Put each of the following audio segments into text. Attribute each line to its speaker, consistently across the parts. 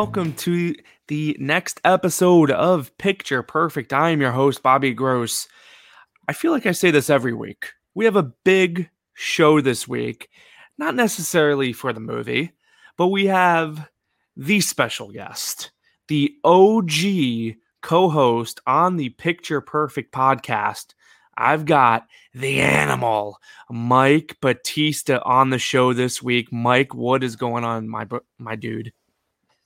Speaker 1: Welcome to the next episode of Picture Perfect. I am your host, Bobby Gross. I feel like I say this every week. We have a big show this week, not necessarily for the movie, but we have the special guest, the OG co host on the Picture Perfect podcast. I've got the animal, Mike Battista, on the show this week. Mike, what is going on, my my dude?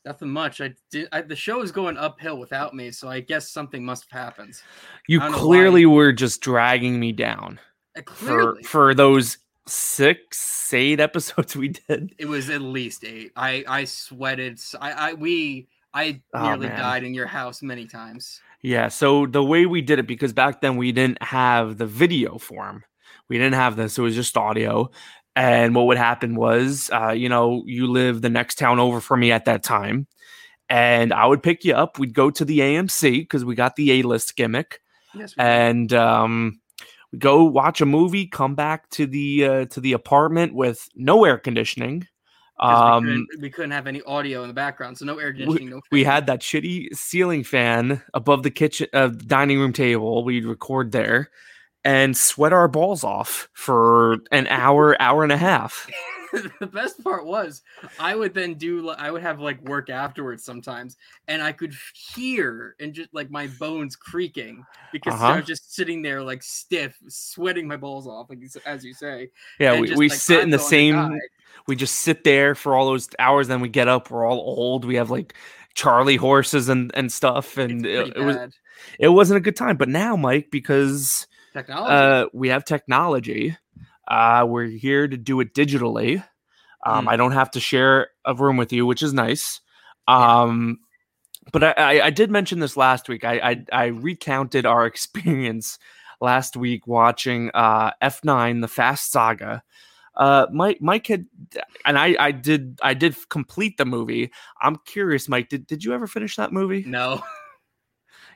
Speaker 2: Nothing much. I did. I, the show is going uphill without me, so I guess something must have happened.
Speaker 1: You clearly were just dragging me down
Speaker 2: uh, for
Speaker 1: for those six, eight episodes we did.
Speaker 2: It was at least eight. I I sweated. I I we I oh, nearly man. died in your house many times.
Speaker 1: Yeah. So the way we did it, because back then we didn't have the video form, we didn't have this. It was just audio. And what would happen was, uh, you know, you live the next town over for me at that time. And I would pick you up. We'd go to the AMC because we got the A list gimmick. Yes, and um, we go watch a movie, come back to the uh, to the apartment with no air conditioning
Speaker 2: um, we couldn't, we, couldn't, have any audio in the background, so no air conditioning.
Speaker 1: We,
Speaker 2: no
Speaker 1: we had that shitty ceiling fan above the kitchen, uh, dining room table. We'd record there and sweat our balls off for an hour, hour and a half.
Speaker 2: the best part was I would then do I would have like work afterwards sometimes and I could hear and just like my bones creaking because uh-huh. I was just sitting there like stiff, sweating my balls off, like as you say.
Speaker 1: Yeah, we, just, we like, sit in the same we just sit there for all those hours, then we get up, we're all old, we have like Charlie horses and, and stuff, and it, it was it wasn't a good time. But now, Mike, because
Speaker 2: technology.
Speaker 1: Uh, we have technology uh, we're here to do it digitally. Um, mm. I don't have to share a room with you, which is nice. Um, but I, I, I, did mention this last week. I, I, I recounted our experience last week watching uh, F9, the Fast Saga. Uh, Mike, Mike had, and I, I did, I did complete the movie. I'm curious, Mike. Did, did you ever finish that movie?
Speaker 2: No,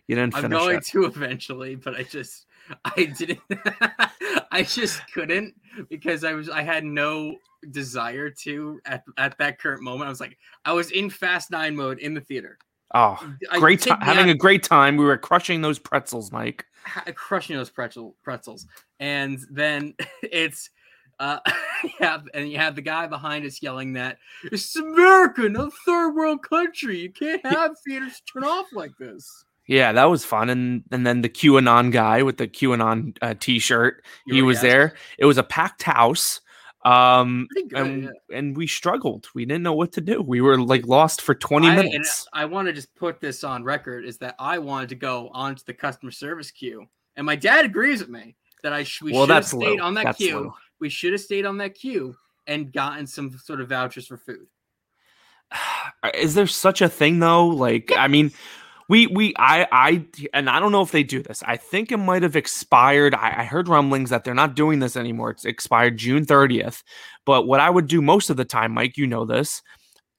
Speaker 1: you didn't. Finish.
Speaker 2: I'm going it. to eventually, but I just, I didn't. I just couldn't because I was I had no desire to at, at that current moment. I was like I was in Fast Nine mode in the theater.
Speaker 1: Oh, great time! Having a great time. We were crushing those pretzels, Mike.
Speaker 2: Crushing those pretzel pretzels, and then it's uh, yeah, and you have the guy behind us yelling that it's America, no third world country. You can't have theaters turn off like this.
Speaker 1: Yeah, that was fun. And and then the QAnon guy with the QAnon uh, t-shirt, he was there. It was a packed house. Um good, and, yeah. and we struggled. We didn't know what to do. We were like lost for 20
Speaker 2: I,
Speaker 1: minutes.
Speaker 2: I want to just put this on record is that I wanted to go onto the customer service queue. And my dad agrees with me that I sh- we well, should have stayed low. on that that's queue. Low. We should have stayed on that queue and gotten some sort of vouchers for food.
Speaker 1: Is there such a thing though? Like, I mean, we we I I and I don't know if they do this. I think it might have expired. I, I heard rumblings that they're not doing this anymore. It's expired June 30th. But what I would do most of the time, Mike, you know this,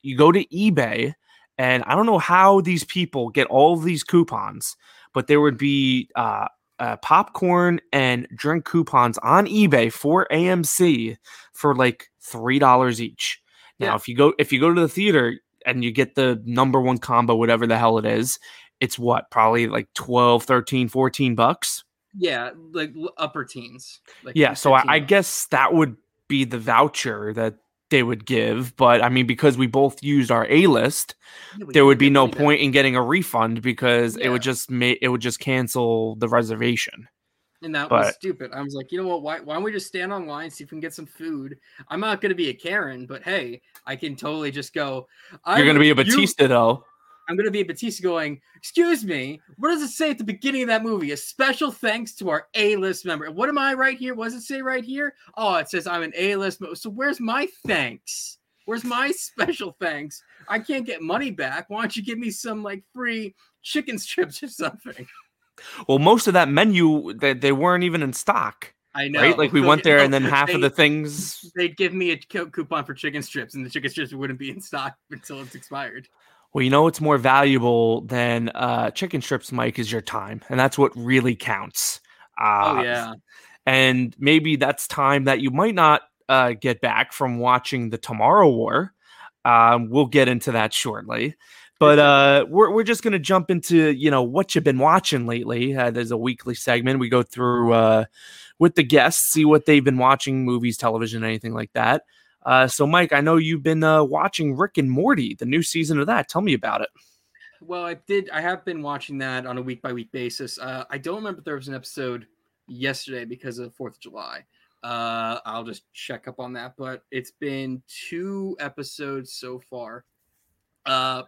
Speaker 1: you go to eBay, and I don't know how these people get all of these coupons, but there would be uh, uh, popcorn and drink coupons on eBay for AMC for like three dollars each. Now, yeah. if you go if you go to the theater, and you get the number one combo, whatever the hell it is, it's what, probably like 12, 13, 14 bucks?
Speaker 2: Yeah, like upper teens. Like
Speaker 1: yeah, so I, I guess that would be the voucher that they would give. But I mean, because we both used our A list, yeah, there would be no point that. in getting a refund because yeah. it would just make it would just cancel the reservation.
Speaker 2: And that but, was stupid. I was like, you know what? Why, why don't we just stand online, see if we can get some food? I'm not going to be a Karen, but hey, I can totally just go.
Speaker 1: You're going to be a Battista, you, though.
Speaker 2: I'm going to be a Battista going, excuse me, what does it say at the beginning of that movie? A special thanks to our A list member. What am I right here? What does it say right here? Oh, it says I'm an A list. So where's my thanks? Where's my special thanks? I can't get money back. Why don't you give me some like free chicken strips or something?
Speaker 1: Well, most of that menu they, they weren't even in stock.
Speaker 2: I know.
Speaker 1: Right? Like we went there and then half they, of the things
Speaker 2: they'd give me a coupon for chicken strips and the chicken strips wouldn't be in stock until it's expired.
Speaker 1: Well, you know what's more valuable than uh, chicken strips, Mike, is your time, and that's what really counts.
Speaker 2: Uh, oh yeah,
Speaker 1: and maybe that's time that you might not uh, get back from watching the Tomorrow War. Um, we'll get into that shortly. But uh, we're we're just gonna jump into you know what you've been watching lately. Uh, there's a weekly segment we go through uh, with the guests, see what they've been watching, movies, television, anything like that. Uh, so, Mike, I know you've been uh, watching Rick and Morty, the new season of that. Tell me about it.
Speaker 2: Well, I did. I have been watching that on a week by week basis. Uh, I don't remember if there was an episode yesterday because of Fourth of July. Uh, I'll just check up on that. But it's been two episodes so far. Uh,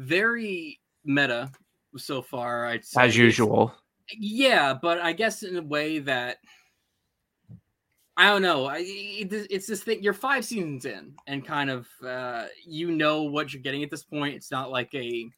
Speaker 2: very meta so far. I'd say.
Speaker 1: As usual.
Speaker 2: Yeah, but I guess in a way that I don't know. I, it's this thing. You're five seasons in, and kind of uh, you know what you're getting at this point. It's not like a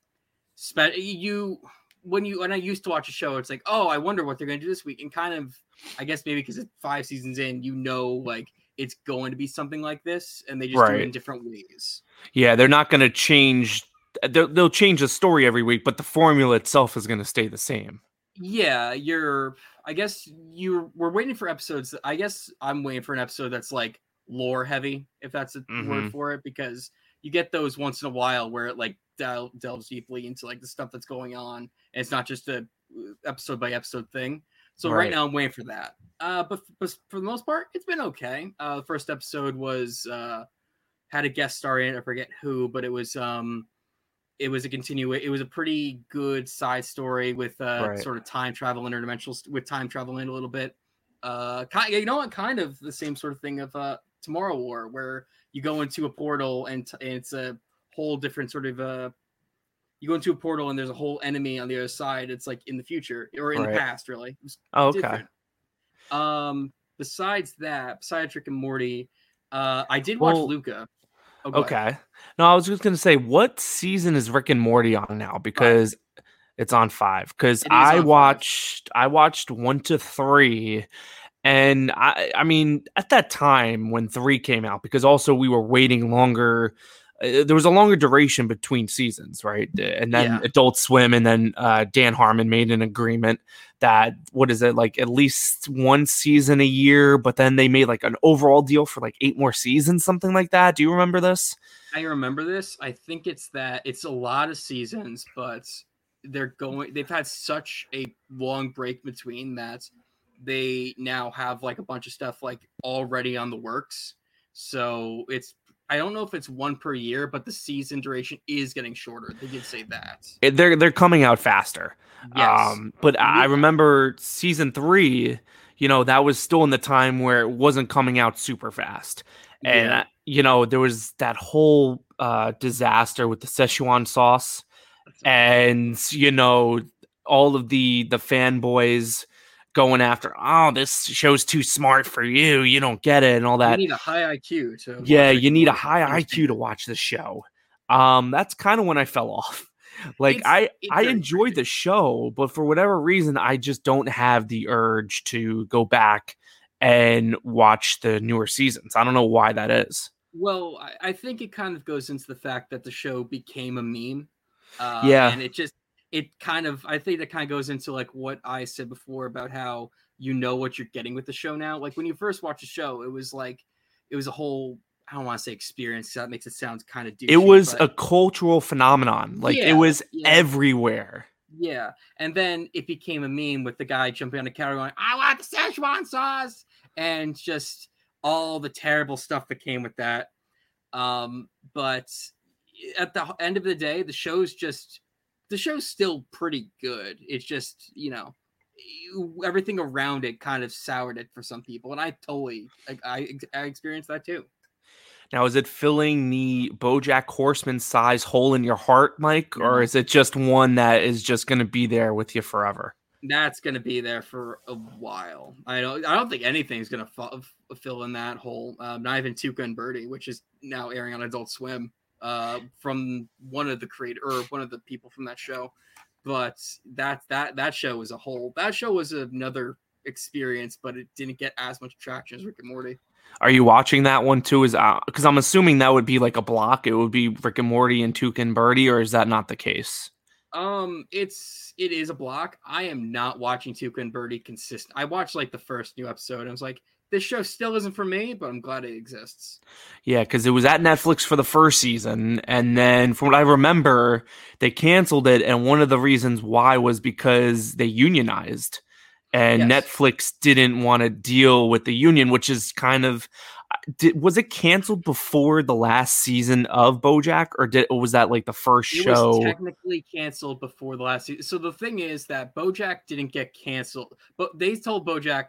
Speaker 2: spe- you when you when I used to watch a show. It's like, oh, I wonder what they're going to do this week, and kind of, I guess maybe because it's five seasons in, you know, like it's going to be something like this, and they just do it in different ways.
Speaker 1: Yeah, they're not going to change. They'll, they'll change the story every week, but the formula itself is going to stay the same.
Speaker 2: Yeah, you're. I guess you we're waiting for episodes. I guess I'm waiting for an episode that's like lore heavy, if that's a mm-hmm. word for it, because you get those once in a while where it like del- delves deeply into like the stuff that's going on, and it's not just a uh, episode by episode thing. So right, right now I'm waiting for that. Uh, but, but for the most part, it's been okay. Uh, the first episode was uh, had a guest star in it. I forget who, but it was um it was a continue it was a pretty good side story with uh right. sort of time travel interdimensional with time travel in a little bit uh kind, you know what kind of the same sort of thing of uh tomorrow war where you go into a portal and, t- and it's a whole different sort of uh you go into a portal and there's a whole enemy on the other side it's like in the future or in right. the past really
Speaker 1: oh, okay different.
Speaker 2: um besides that besides rick and morty uh i did well, watch luca
Speaker 1: Oh, okay. No, I was just gonna say, what season is Rick and Morty on now? Because five. it's on five. Because I watched, five. I watched one to three, and I, I mean, at that time when three came out, because also we were waiting longer uh, there was a longer duration between seasons, right? And then yeah. Adult Swim and then uh, Dan Harmon made an agreement that what is it like at least one season a year, but then they made like an overall deal for like eight more seasons, something like that. Do you remember this?
Speaker 2: I remember this. I think it's that it's a lot of seasons, but they're going. They've had such a long break between that they now have like a bunch of stuff like already on the works. So it's I don't know if it's one per year, but the season duration is getting shorter. They did say that.
Speaker 1: They're they're coming out faster. Yes. Um, but yeah. I remember season three, you know, that was still in the time where it wasn't coming out super fast. And yeah. you know, there was that whole uh disaster with the Szechuan sauce. And you know, all of the the fanboys going after, oh, this show's too smart for you. You don't get it and all that.
Speaker 2: You need a high IQ to
Speaker 1: Yeah, you need a high IQ to watch the show. Um, that's kind of when I fell off. Like it's, I it's I enjoyed the show, but for whatever reason, I just don't have the urge to go back and watch the newer seasons. I don't know why that is.
Speaker 2: Well, I, I think it kind of goes into the fact that the show became a meme.
Speaker 1: Uh, yeah,
Speaker 2: and it just it kind of I think that kind of goes into like what I said before about how you know what you're getting with the show now. Like when you first watch a show, it was like it was a whole I don't want to say experience. That makes it sound kind of douchey,
Speaker 1: It was a cultural phenomenon. Like yeah, it was yeah. everywhere.
Speaker 2: Yeah, and then it became a meme with the guy jumping on the counter going, "I want the Szechuan sauce," and just all the terrible stuff that came with that. Um, but at the end of the day, the show's just the show's still pretty good. It's just you know everything around it kind of soured it for some people, and I totally I, I, I experienced that too.
Speaker 1: Now, is it filling the BoJack Horseman size hole in your heart, Mike, or mm-hmm. is it just one that is just going to be there with you forever?
Speaker 2: That's going to be there for a while. I don't. I don't think anything's going to fill in that hole. Um, not even Tuca and Birdie, which is now airing on Adult Swim uh, from one of the creator or one of the people from that show. But that that that show was a whole that show was another experience, but it didn't get as much traction as Rick and Morty.
Speaker 1: Are you watching that one too? Is because uh, I'm assuming that would be like a block. It would be Rick and Morty and Tuca and Birdie, or is that not the case?
Speaker 2: Um, it's it is a block. I am not watching Tuca and Birdie consistent. I watched like the first new episode. I was like, this show still isn't for me, but I'm glad it exists.
Speaker 1: Yeah, because it was at Netflix for the first season, and then from what I remember, they canceled it, and one of the reasons why was because they unionized, and
Speaker 2: Yes.
Speaker 1: Netflix didn't want to deal with the union, which is kind of. uh, Did, was it canceled before the last season of BoJack, or did or was that like the first
Speaker 2: It
Speaker 1: show?
Speaker 2: was technically canceled before the last season. So the thing is that BoJack didn't get canceled, but they told BoJack,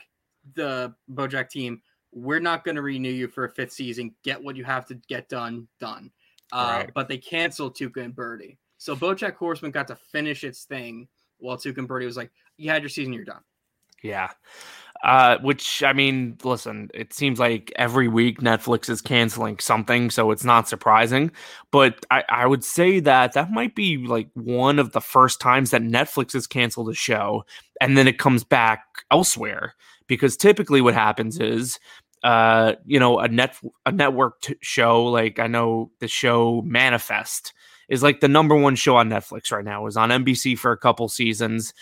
Speaker 2: the BoJack team, we're not going to renew you for a fifth season. Get what you have to get done, done. Uh,
Speaker 1: Right.
Speaker 2: But they canceled Tuca and Birdie. So BoJack Horseman got to finish its thing, while Tuca and Birdie was like, "You had your season, you're done."
Speaker 1: Yeah. Uh, which I mean, listen, it seems like every week Netflix is canceling something, so it's not surprising. But I, I would say that that might be like one of the first times that Netflix has canceled a show and then it comes back elsewhere. Because typically what happens is, uh, you know, a net a network t- show like I know the show Manifest is like the number one show on Netflix right now. It was on NBC for a couple seasons,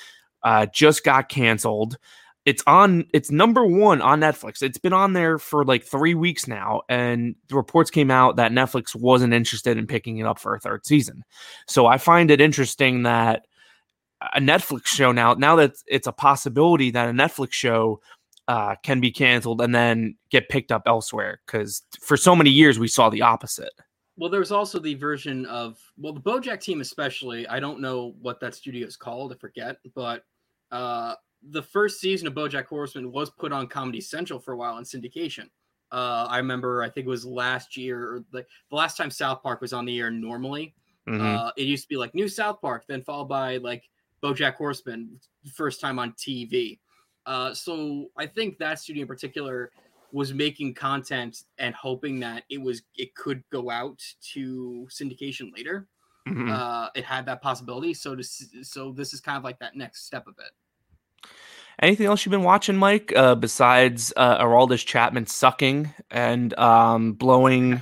Speaker 1: uh, just got canceled. It's on it's number one on netflix. It's been on there for like three weeks now and the reports came out that netflix wasn't interested in picking it up for a third season. So i find it interesting that a netflix show now now that it's a possibility that a netflix show uh, can be canceled and then get picked up elsewhere because for so many years we saw the opposite
Speaker 2: Well, there's also the version of well, the BoJack team especially. I don't know what that studio is called. I forget, but uh, the first season of BoJack Horseman was put on Comedy Central for a while in syndication. Uh, I remember, I think it was last year or the, the last time South Park was on the air normally.
Speaker 1: Mhm.
Speaker 2: Uh, it used to be like New South Park, then followed by like BoJack Horseman, first time on TV. Uh, so I think that studio in particular was making content and hoping that it was it could go out to syndication later.
Speaker 1: Mhm.
Speaker 2: Uh, it had that possibility. So to, so this is kind of like that next step of it.
Speaker 1: Anything else you've been watching, Mike? Uh, besides uh, Aroldis Chapman sucking and um, blowing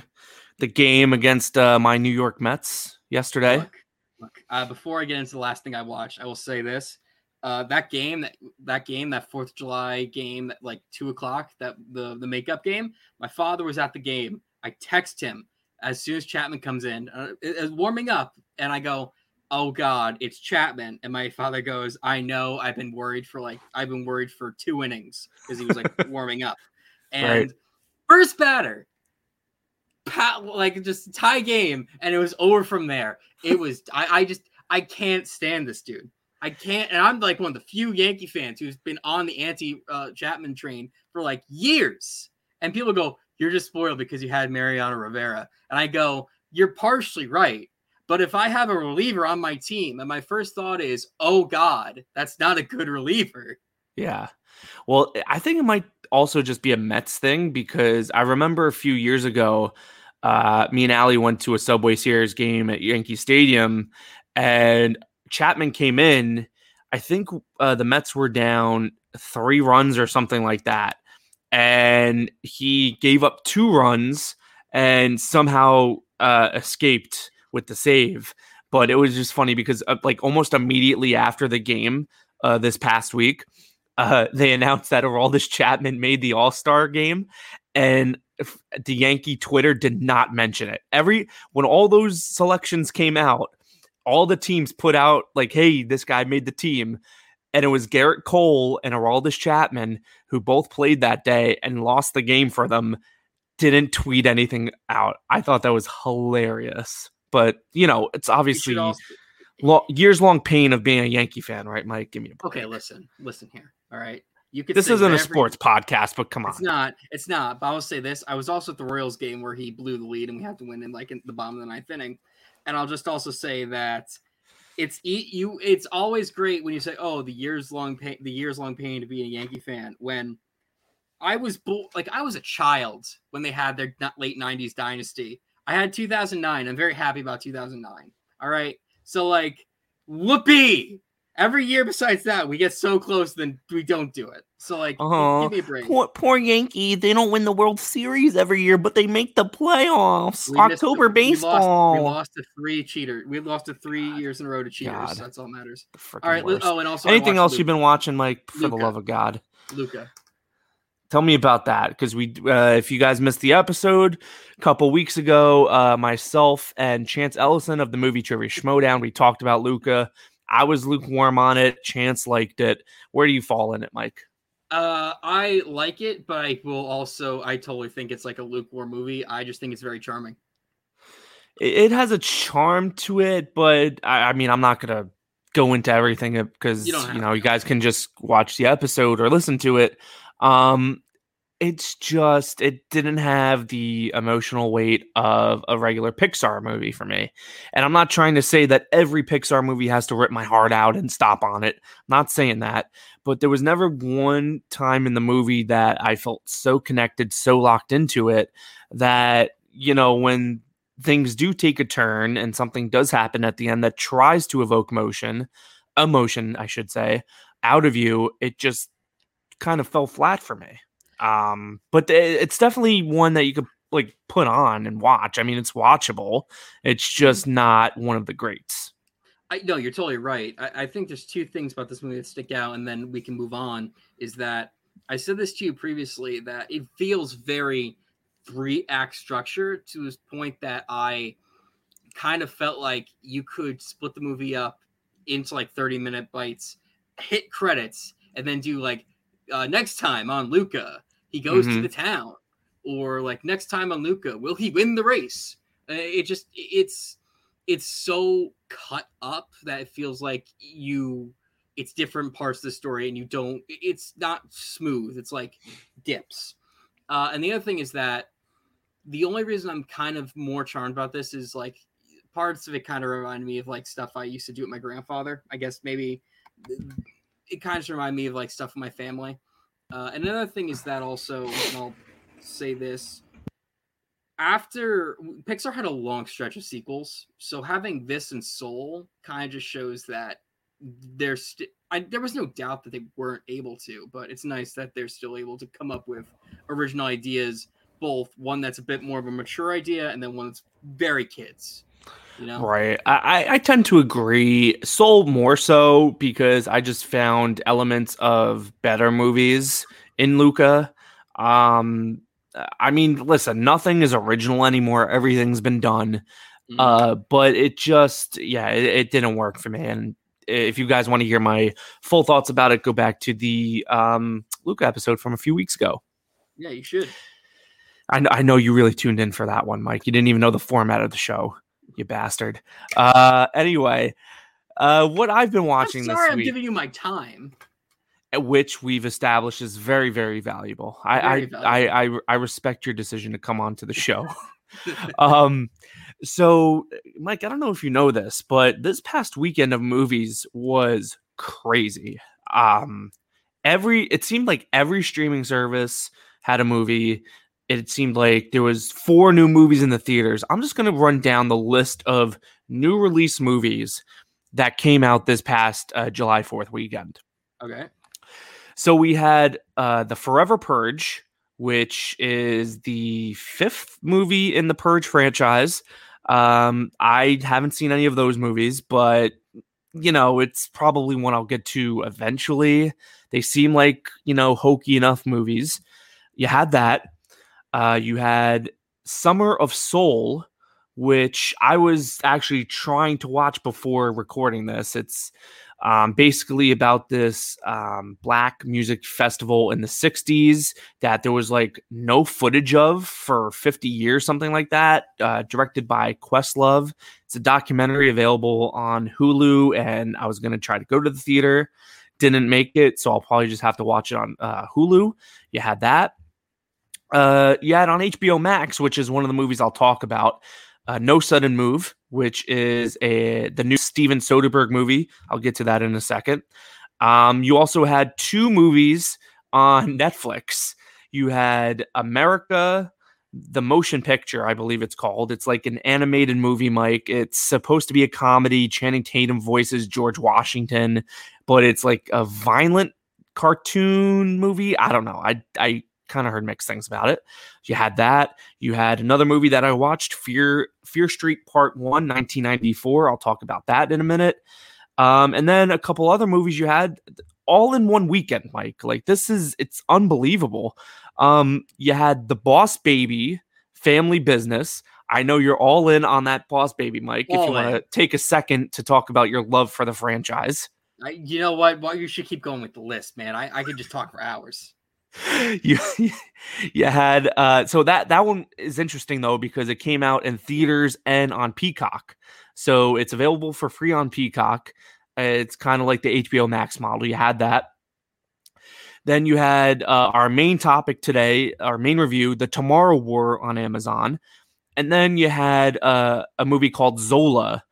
Speaker 1: the game against uh, my New York Mets yesterday.
Speaker 2: Look, look. Uh, before I get into the last thing I watched, I will say this: uh, that game, that that game, that Fourth of July game, that like two o'clock, that the the makeup game. My father was at the game. I text him as soon as Chapman comes in, uh, it- it's warming up, and I go, "Oh God, it's Chapman!" And my father goes, "I know. I've been worried for like I've been worried for two innings because he was like warming up." And
Speaker 1: Right.
Speaker 2: first batter, pat, like just tie game, and it was over from there. It was I, I just I can't stand this dude. I can't, and I'm like one of the few Yankee fans who's been on the anti uh, Chapman train for like years. And people go, "You're just spoiled because you had Mariano Rivera," and I go, "You're partially right." But if I have a reliever on my team, and my first thought is, "Oh God, that's not a good reliever."
Speaker 1: Yeah. Well, I think it might also just be a Mets thing because I remember a few years ago, uh, me and Allie went to a Subway Series game at Yankee Stadium, and Chapman came in. I think uh, the Mets were down three runs or something like that, and he gave up two runs and somehow uh, escaped with the save. But it was just funny because uh, like almost immediately after the game uh, this past week, uh, they announced that Aroldis Chapman made the All Star game, and the Yankee Twitter did not mention it. Every when all those selections came out, all the teams put out like, "Hey, this guy made the team," and it was Gerrit Cole and Aroldis Chapman who both played that day and lost the game for them. Didn't tweet anything out. I thought that was hilarious. But you know, it's obviously
Speaker 2: also-
Speaker 1: lo- years long pain of being a Yankee fan, right, Mike? Give me a break.
Speaker 2: okay, listen, listen here. All right, you could.
Speaker 1: This isn't a
Speaker 2: whatever you-
Speaker 1: sports podcast, but come on.
Speaker 2: It's not. It's not. But I will say this: I was also at the Royals game where he blew the lead, and we had to win in like in the bottom of the ninth inning. And I'll just also say that it's you. It's always great when you say, "Oh, the years long pain, the years long pain to be a Yankee fan." When I was like I was a child when they had their late '90s dynasty. I had 2009. I'm very happy about 2009. All right, so like, whoopee! Every year besides that, we get so close, then we don't do it. So like,
Speaker 1: Aw,
Speaker 2: give me a break.
Speaker 1: Poor, poor Yankee. They don't win the World Series every year, but they make the playoffs.
Speaker 2: We
Speaker 1: October
Speaker 2: lost-
Speaker 1: baseball.
Speaker 2: We lost, to three cheater. We lost to three years in a row to cheaters.
Speaker 1: God.
Speaker 2: That's all that matters. All right.
Speaker 1: worst.
Speaker 2: Oh, and also
Speaker 1: Anything else
Speaker 2: Luca.
Speaker 1: you've been watching, Mike? For the love of God.
Speaker 2: Luca.
Speaker 1: Tell me about that because we, uh, if you guys missed the episode a couple weeks ago, uh, myself and Chance Ellison of the movie Trivia Schmoedown, we talked about Luca. I was lukewarm on it. Chance liked it. Where do you fall in it, Mike?
Speaker 2: Uh, I like it, but I will also. I totally think it's like a lukewarm movie. I just think it's very charming.
Speaker 1: It, has a charm to it, but I, I mean, I'm not gonna go into everything because you, you, know you guys can just watch the episode or listen to it. Um, it's just it didn't have the emotional weight of a regular Pixar movie for me. And I'm not trying to say that every Pixar movie has to rip my heart out and stop on it. I'm not saying that, but there was never one time in the movie that I felt so connected, so locked into it that you know when things do take a turn and something does happen at the end that tries to evoke motion, emotion, I should say, out of you, it just kind of fell flat for me. Um, but it's definitely one that you could like put on and watch. I mean, it's watchable. It's mm-hmm. just not one of the greats.
Speaker 2: I no, you're totally right. I, I think there's two things about this movie that stick out, and then we can move on. Is that I said this to you previously that it feels very three act structure to this point that I kind of felt like you could split the movie up into like 30 minute bites, hit credits, and then do like uh, next time on Luca, he goes mm-hmm. to the town, or like next time on Luca, will he win the race? Uh, it just it's it's so cut up that it feels like you it's different parts of the story and you don't it's not smooth it's like dips uh, and the other thing is that the only reason i'm kind of more charmed about this is like parts of it kind of remind me of like stuff i used to do with my grandfather i guess maybe it kind of remind me of like stuff with my family uh, another thing is that also, and I'll say this after Pixar had a long stretch of sequels, so having this and Soul kind of just shows that there's I, there was no doubt that they weren't able to, but it's nice that they're still able to come up with original ideas. Both one that's a bit more of a mature idea, and then one that's very kids. You know?
Speaker 1: Right. I, I tend to agree. Soul more so because I just found elements of better movies in Luca. Um, I mean, listen, nothing is original anymore. Everything's been done. Mm-hmm. Uh, but it just, yeah, it, it, didn't work for me. And if you guys want to hear my full thoughts about it, go back to the um, Luca episode from a few weeks ago.
Speaker 2: Yeah, you should.
Speaker 1: I, I know you really tuned in for that one, Mike. You didn't even know the format of the show you bastard. Uh, anyway, uh, what I've been watching
Speaker 2: I'm sorry,
Speaker 1: this week,
Speaker 2: I'm giving you my time,
Speaker 1: which we've established is very, very valuable. I, very valuable. I, I, I, I respect your decision to come on to the show. um, so Mike, I don't know if you know this, but this past weekend of movies was crazy. Um, every it seemed like every streaming service had a movie it seemed like there was four new movies in the theaters. I'm just going to run down the list of new release movies that came out this past uh, July 4th weekend.
Speaker 2: Okay.
Speaker 1: So we had uh, The Forever Purge, which is the fifth movie in the Purge franchise. Um, I haven't seen any of those movies, but you know, it's probably one I'll get to eventually. They seem like, you know, hokey enough movies. You had that. Uh, you had Summer of Soul, which I was actually trying to watch before recording this. It's um, basically about this um, black music festival in the 60s that there was like no footage of for 50 years, something like that, uh, directed by Questlove. It's a documentary available on Hulu, and I was going to try to go to the theater. Didn't make it, so I'll probably just have to watch it on uh, Hulu. You had that. Uh, you had on HBO Max, which is one of the movies I'll talk about. Uh, no Sudden Move, which is a the new Steven Soderbergh movie. I'll get to that in a second. Um, you also had two movies on Netflix. You had America, the motion picture, I believe it's called. It's like an animated movie, Mike. It's supposed to be a comedy. Channing Tatum voices George Washington, but it's like a violent cartoon movie. I don't know. I I kind of heard mixed things about it. You had that. You had another movie that I watched, Fear Fear Street Part 1, 1994. I'll talk about that in a minute. Um, and then a couple other movies you had all in one weekend, Mike. Like this is it's unbelievable. Um, you had the Boss Baby family business. I know you're all in on that Boss Baby, Mike.
Speaker 2: All
Speaker 1: if you want to take a second to talk about your love for the franchise.
Speaker 2: I, you know what? Well, you should keep going with the list, man. I, I could just talk for hours.
Speaker 1: you you had uh so that that one is interesting though because it came out in theaters and on Peacock. So it's available for free on Peacock. It's kind of like the HBO Max model. You had that. Then you had uh, our main topic today, our main review, The Tomorrow War on Amazon. And then you had uh, a movie called Zola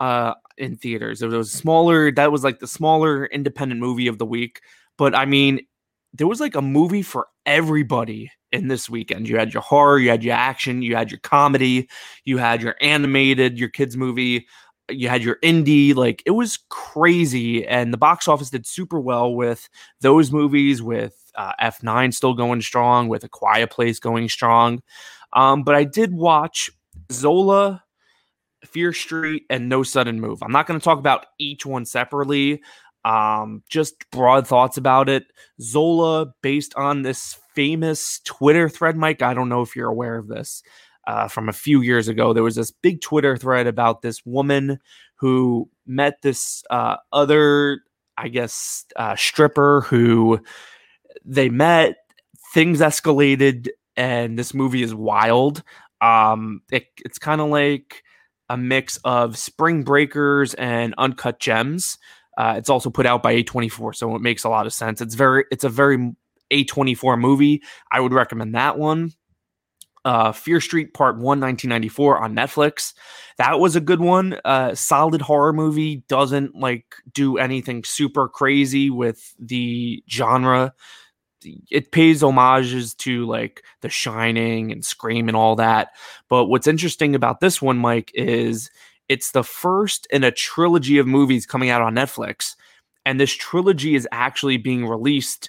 Speaker 1: uh, in theaters. It was smaller. That was like the smaller independent movie of the week. But I mean, there was like a movie for everybody in this weekend. You had your horror, you had your action, you had your comedy, you had your animated, your kids movie, you had your indie. Like it was crazy, and the box office did super well with those movies. With uh, F9 still going strong, with A Quiet Place going strong. Um, but I did watch Zola, Fear Street, and No Sudden Move. I'm not going to talk about each one separately. Um, just broad thoughts about it. Zola, based on this famous Twitter thread, Mike. I don't know if you're aware of this. Uh, from a few years ago, there was this big Twitter thread about this woman who met this uh, other, I guess, uh, stripper who they met. Things escalated, and this movie is wild. Um, it, it's kind of like a mix of Spring Breakers and Uncut Gems. Uh, it's also put out by A24, so it makes a lot of sense. It's very, it's a very A24 movie. I would recommend that one. Uh, Fear Street Part 1, 1994 on Netflix. That was a good one. Uh, solid horror movie. Doesn't like do anything super crazy with the genre. It pays homages to like The Shining and Scream and all that. But what's interesting about this one, Mike, is it's the first in a trilogy of movies coming out on Netflix. And this trilogy is actually being released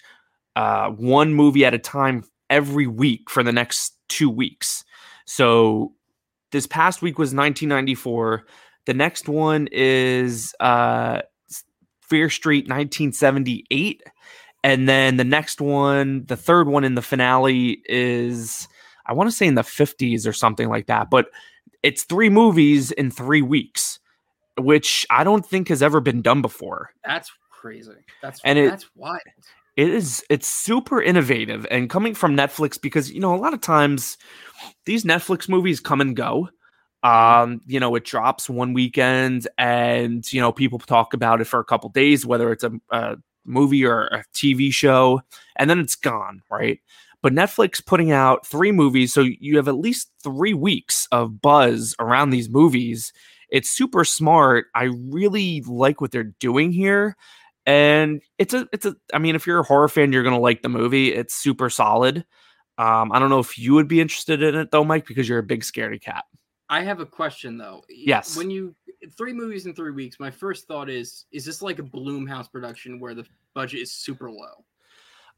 Speaker 1: uh, one movie at a time every week for the next two weeks. So this past week was 1994. The next one is uh, Fear Street 1978. And then the next one, the third one in the finale is, I want to say in the 50s or something like that. But it's three movies in three weeks, which I don't think has ever been done before.
Speaker 2: That's crazy. That's
Speaker 1: And it-
Speaker 2: that's wild.
Speaker 1: It is it's super innovative and coming from Netflix because you know a lot of times these Netflix movies come and go. Um, you know, it drops one weekend and you know people talk about it for a couple days, whether it's a, a movie or a TV show, and then it's gone, right? But Netflix putting out three movies, so you have at least three weeks of buzz around these movies. It's super smart. I really like what they're doing here and it's a it's a i mean if you're a horror fan you're gonna like the movie it's super solid um i don't know if you would be interested in it though mike because you're a big scaredy cat
Speaker 2: I have a question though.
Speaker 1: Yes.
Speaker 2: When you three movies in three weeks, my first thought is: is this like a Blumhouse production where the budget is super low?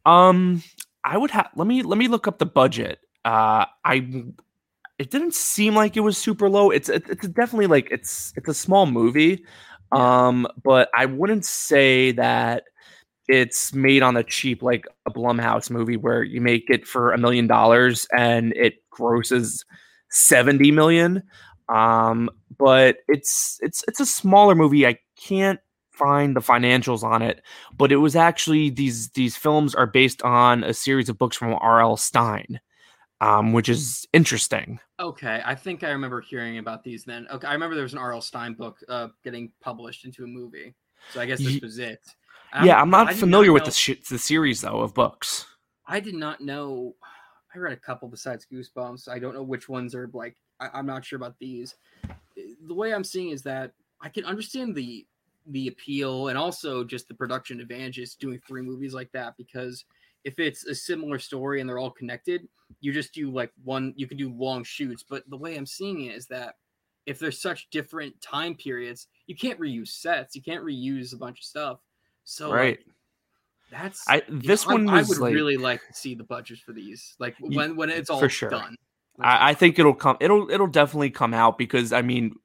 Speaker 1: um i would have let me let me look up the budget. Uh i it didn't seem like it was super low. It's it, it's definitely like it's it's a small movie um but i wouldn't say that it's made on the cheap like a blumhouse movie where you make it for a million dollars and it grosses 70 million. Um but it's it's it's a smaller movie. I can't find the financials on it but it was actually these these films are based on a series of books from R.L. Stine um which is interesting
Speaker 2: Okay, I think I remember hearing about these. Then, okay, I remember there was an R.L. Stine book uh, getting published into a movie. So I guess this was it.
Speaker 1: yeah i'm not familiar with
Speaker 2: know-
Speaker 1: the sh- the series though of books
Speaker 2: I did not know. I read a couple besides Goosebumps. I don't know which ones are like. I, I'm not sure about these. The way I'm seeing is that I can understand the the appeal and also just the production advantages doing three movies like that because if it's a similar story and they're all connected, you just do like one. You can do long shoots. But the way I'm seeing it is that if there's such different time periods, you can't reuse sets. You can't reuse a bunch of stuff. So
Speaker 1: right
Speaker 2: like, that's
Speaker 1: I-
Speaker 2: you know,
Speaker 1: this
Speaker 2: I-
Speaker 1: one
Speaker 2: I, would
Speaker 1: like-
Speaker 2: really like to see the budgets for these, like when when it's all
Speaker 1: for sure.
Speaker 2: done.
Speaker 1: I, I think it'll come. It'll it'll definitely come out because I mean,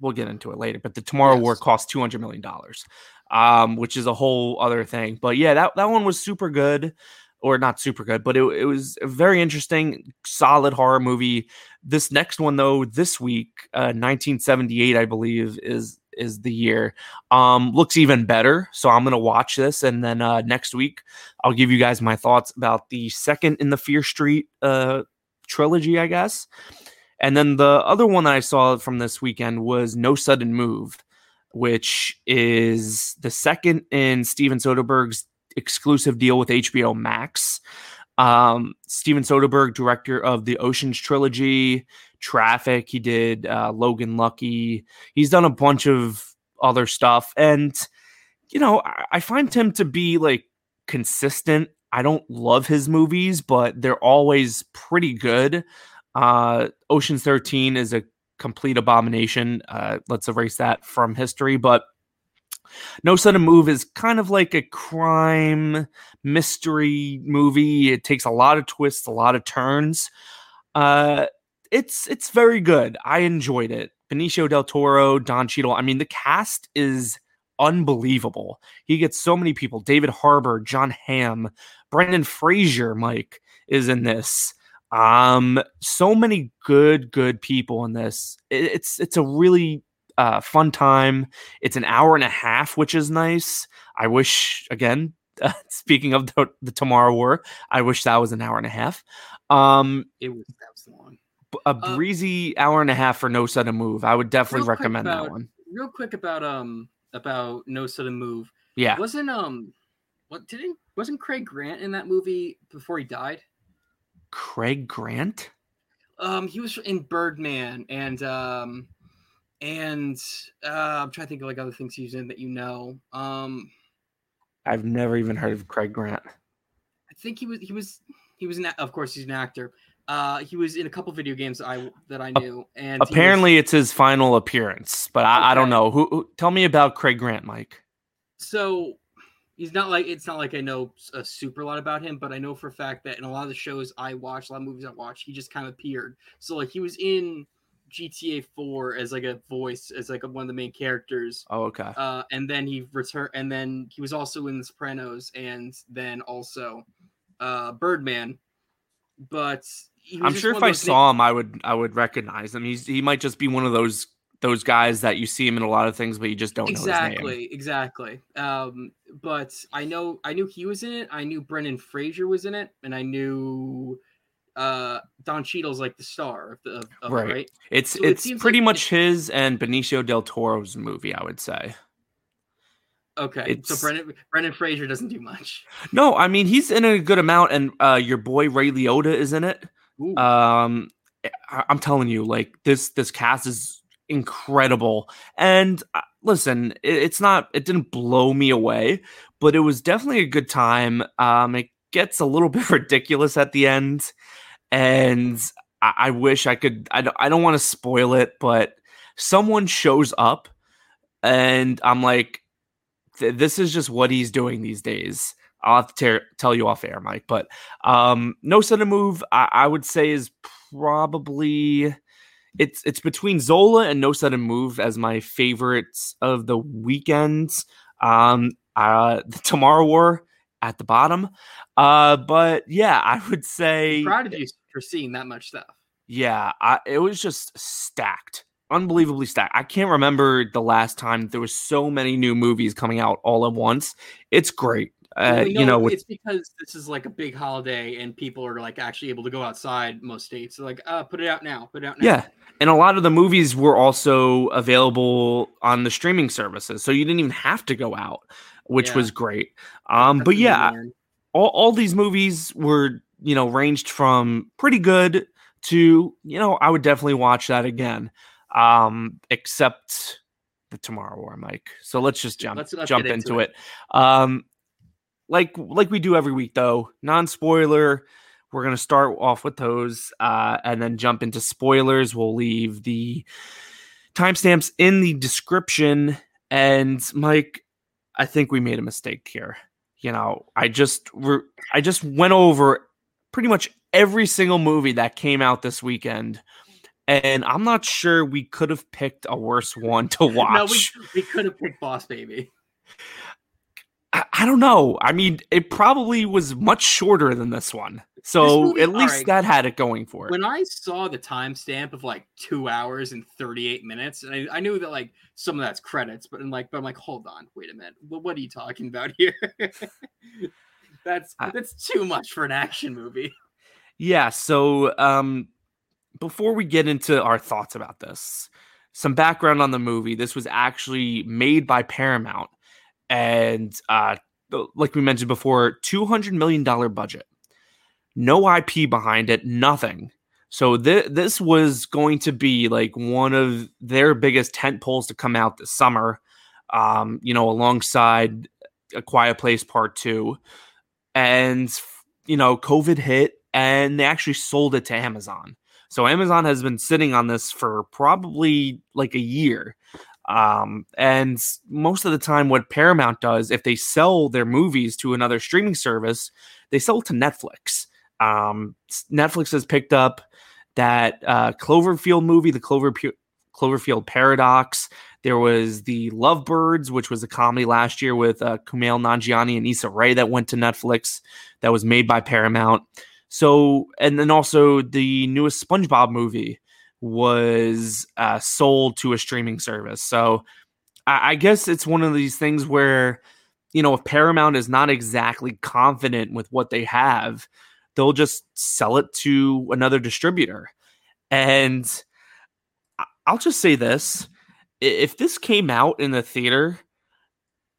Speaker 1: we'll get into it later. But the Tomorrow War
Speaker 2: Yes.
Speaker 1: cost two hundred million dollars. um, which is a whole other thing. But yeah, that that one was super good, or not super good, but it it was a very interesting, solid horror movie. This next one though, this week, uh, 1978, I believe, is is the year. Um, looks even better. So I'm gonna watch this, and then uh, next week I'll give you guys my thoughts about the second in the Fear Street uh, trilogy, I guess. And then the other one that I saw from this weekend was No Sudden Move, which is the second in Steven Soderbergh's exclusive deal with HBO Max. Um, Steven Soderbergh, director of the Oceans trilogy, Traffic. He did uh, Logan Lucky. He's done a bunch of other stuff, and you know, I, I find him to be like consistent. I don't love his movies, but they're always pretty good. Uh, Ocean's 13 is a complete abomination. Uh, let's erase that from history. But No Sudden Move is kind of like a crime mystery movie. It takes a lot of twists, a lot of turns. Uh, it's it's very good. I enjoyed it. Benicio del Toro, Don Cheadle. I mean, the cast is unbelievable. He gets so many people. David Harbour, Jon Hamm, Brendan Fraser, Mike is in this. Um, so many good, good people in this. It, it's it's a really uh, fun time. It's an hour and a half, which is nice. I wish again. Uh, speaking of the, the Tomorrow War, I wish that was an hour and a half. Um,
Speaker 2: It was that was long.
Speaker 1: a
Speaker 2: Uh,
Speaker 1: breezy hour and a half for no sudden move. I would definitely recommend that one.
Speaker 2: Real quick about um about No Sudden Move.
Speaker 1: Yeah,
Speaker 2: Wasn't um what didn't wasn't Craig Grant in that movie before he died?
Speaker 1: Craig Grant.
Speaker 2: Um, he was in Birdman and um, and uh, I'm trying to think of like other things he's in that you know. Um,
Speaker 1: I've never even heard of Craig Grant.
Speaker 2: I think he was he was he was an of course he's an actor. Uh, he was in a couple video games that I that I knew, and he was-
Speaker 1: Apparently, it's his final appearance, but I, I don't know. Who, who? Tell me about Craig Grant, Mike.
Speaker 2: so he's not like it's not like I know a super lot about him, but I know for a fact that in a lot of the shows I watch, a lot of movies I watch, he just kind of appeared. So like he was in GTA 4 as like a voice, as like a, one of the main characters.
Speaker 1: Oh, okay.
Speaker 2: Uh, and then he returned, and then he was also in The Sopranos, and then also uh, Birdman. But he was
Speaker 1: I'm sure if I saw him, I would I would recognize him. He's he might just be one of those those guys that you see him in a lot of things, but you just don't know his name.
Speaker 2: exactly, exactly. Um, but I know I knew he was in it. I knew Brendan Fraser was in it, and I knew uh Don Cheadle's like the star of the of,
Speaker 1: Right.
Speaker 2: right?
Speaker 1: It's
Speaker 2: So
Speaker 1: it's
Speaker 2: seems
Speaker 1: pretty
Speaker 2: like
Speaker 1: much his and Benicio del Toro's movie, I would say.
Speaker 2: Okay,
Speaker 1: It's-
Speaker 2: so Brendan Brendan Fraser doesn't do much.
Speaker 1: No, I mean he's in a good amount, and uh, your boy Ray Liotta is in it.
Speaker 2: Ooh,
Speaker 1: Um, I- I'm telling you, like this this cast is incredible. And uh, listen, it, it's not it didn't blow me away, but it was definitely a good time. Um, it gets a little bit ridiculous at the end, and I, I wish I could. I don't, I don't want to spoil it, but someone shows up, and I'm like, th- this is just what he's doing these days. I'll have to tear, tell you off air, Mike. But um, no sudden move, I, I would say is probably it's it's between Zola and No Sudden Move as my favorites of the weekends. Um, uh, the Tomorrow War at the bottom. Uh, but yeah, I would say
Speaker 2: proud of you for seeing that much stuff.
Speaker 1: yeah, I, it was just stacked, unbelievably stacked. I can't remember the last time there was so many new movies coming out all at once. It's great. Uh,
Speaker 2: Well,
Speaker 1: you know, with,
Speaker 2: it's because this is like a big holiday and people are like actually able to go outside most states. Like, uh, put it out now. Put it out now.
Speaker 1: Yeah. and a lot of the movies were also available on the streaming services, so you didn't even have to go out, which
Speaker 2: Yeah.
Speaker 1: was great. Um,
Speaker 2: That's
Speaker 1: but yeah, all, all these movies were you know ranged from pretty good to you know I would definitely watch that again, um, except the Tomorrow War, Mike. So let's just jump
Speaker 2: Let's- let's
Speaker 1: jump into,
Speaker 2: into
Speaker 1: it. Um, like like we do every week though, non spoiler. We're gonna start off with those, uh, and then jump into spoilers. We'll leave the timestamps in the description. And Mike, I think we made a mistake here. You know, I just re- I just went over pretty much every single movie that came out this weekend, and I'm not sure we could have picked a worse one to watch.
Speaker 2: No, we, we could have picked Boss Baby.
Speaker 1: I don't know. I mean, it probably was much shorter than this one. So
Speaker 2: movie-
Speaker 1: at least
Speaker 2: alright.
Speaker 1: that had it going for it.
Speaker 2: when I saw the timestamp of like two hours and 38 minutes, and I, I knew that like some of that's credits, but I'm like, but I'm like, hold on, wait a minute, what, what are you talking about here? that's
Speaker 1: I-
Speaker 2: that's too much for an action movie.
Speaker 1: Yeah, so um before we get into our thoughts about this, some background on the movie. This was actually made by Paramount and uh like we mentioned before, 200 million dollar budget. No IP behind it, nothing. So th- this was going to be like one of their biggest tent poles to come out this summer. Um, you know, alongside A Quiet Place Part 2. And you know, COVID hit and they actually sold it to Amazon. So Amazon has been sitting on this for probably like a year. Um, and most of the time, what Paramount does, if they sell their movies to another streaming service, they sell to Netflix. Um, Netflix has picked up that uh, Cloverfield movie, the Clover Cloverfield Paradox. There was the Lovebirds, which was a comedy last year with uh, Kumail Nanjiani and Issa Rae that went to Netflix. That was made by Paramount. So, and then also the newest SpongeBob movie was uh, sold to a streaming service. So, I, I guess it's one of these things where, you know, if Paramount is not exactly confident with what they have, they'll just sell it to another distributor. And I'll just say this: if this came out in the theater,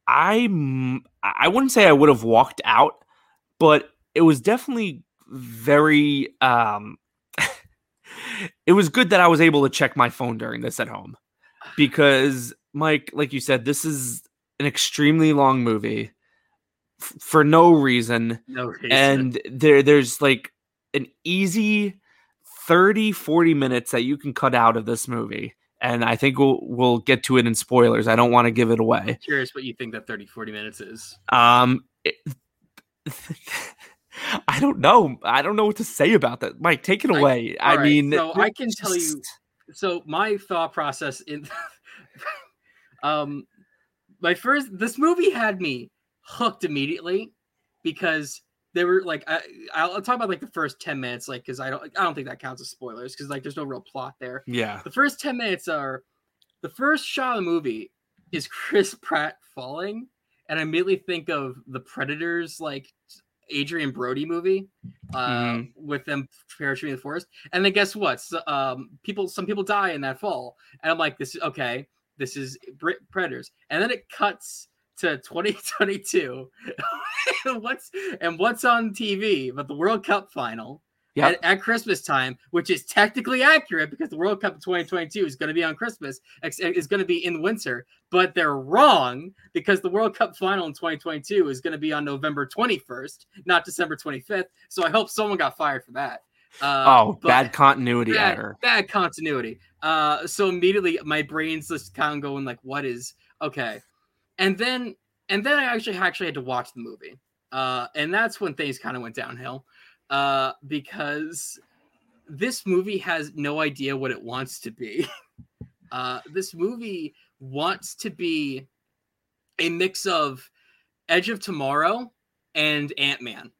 Speaker 1: I I wouldn't say I would have walked out, but it was definitely very um it was good that I was able to check my phone during this at home because Mike like you said this is an extremely long movie f- for no reason
Speaker 2: No reason.
Speaker 1: and there there's like an easy 30 40 minutes that you can cut out of this movie and I think we'll we'll get to it in spoilers. I don't want to give it away.
Speaker 2: curious what you think that 30, 40 minutes is.
Speaker 1: Um, it- I don't know. I don't know what to say about that. Mike, take it away. I,
Speaker 2: all right,
Speaker 1: mean,
Speaker 2: so I can tell you- so my thought process in um my first this movie had me hooked immediately because they were like I, I'll talk about like the first 10 minutes like because I don't I don't think that counts as spoilers because like there's no real plot there.
Speaker 1: Yeah.
Speaker 2: The first 10 minutes are the first shot of the movie is Chris Pratt falling and I immediately think of the Predators like Adrien Brody movie uh,
Speaker 1: Mhm.
Speaker 2: with them parachuting in the forest. And then guess what? So, um, people, some people die in that fall, and I'm like, this is okay. This is Brit Predators, and then it cuts to 2022. and what's and what's on TV? But the World Cup final
Speaker 1: Yep.
Speaker 2: at, at Christmas time, which is technically accurate because the World Cup 2022 is going to be on Christmas, ex- is going to be in winter, but they're wrong because the World Cup final in 2022 is going to be on November 21st, not December 25th. So I hope someone got fired for that. Uh,
Speaker 1: oh, bad continuity
Speaker 2: bad,
Speaker 1: error.
Speaker 2: bad continuity. Uh, so immediately my brain's just kind of going like, what is okay? And then and then I actually actually had to watch the movie. Uh, and that's when things kind of went downhill. Uh, because this movie has no idea what it wants to be. uh, this movie wants to be a mix of Edge of Tomorrow and Ant Man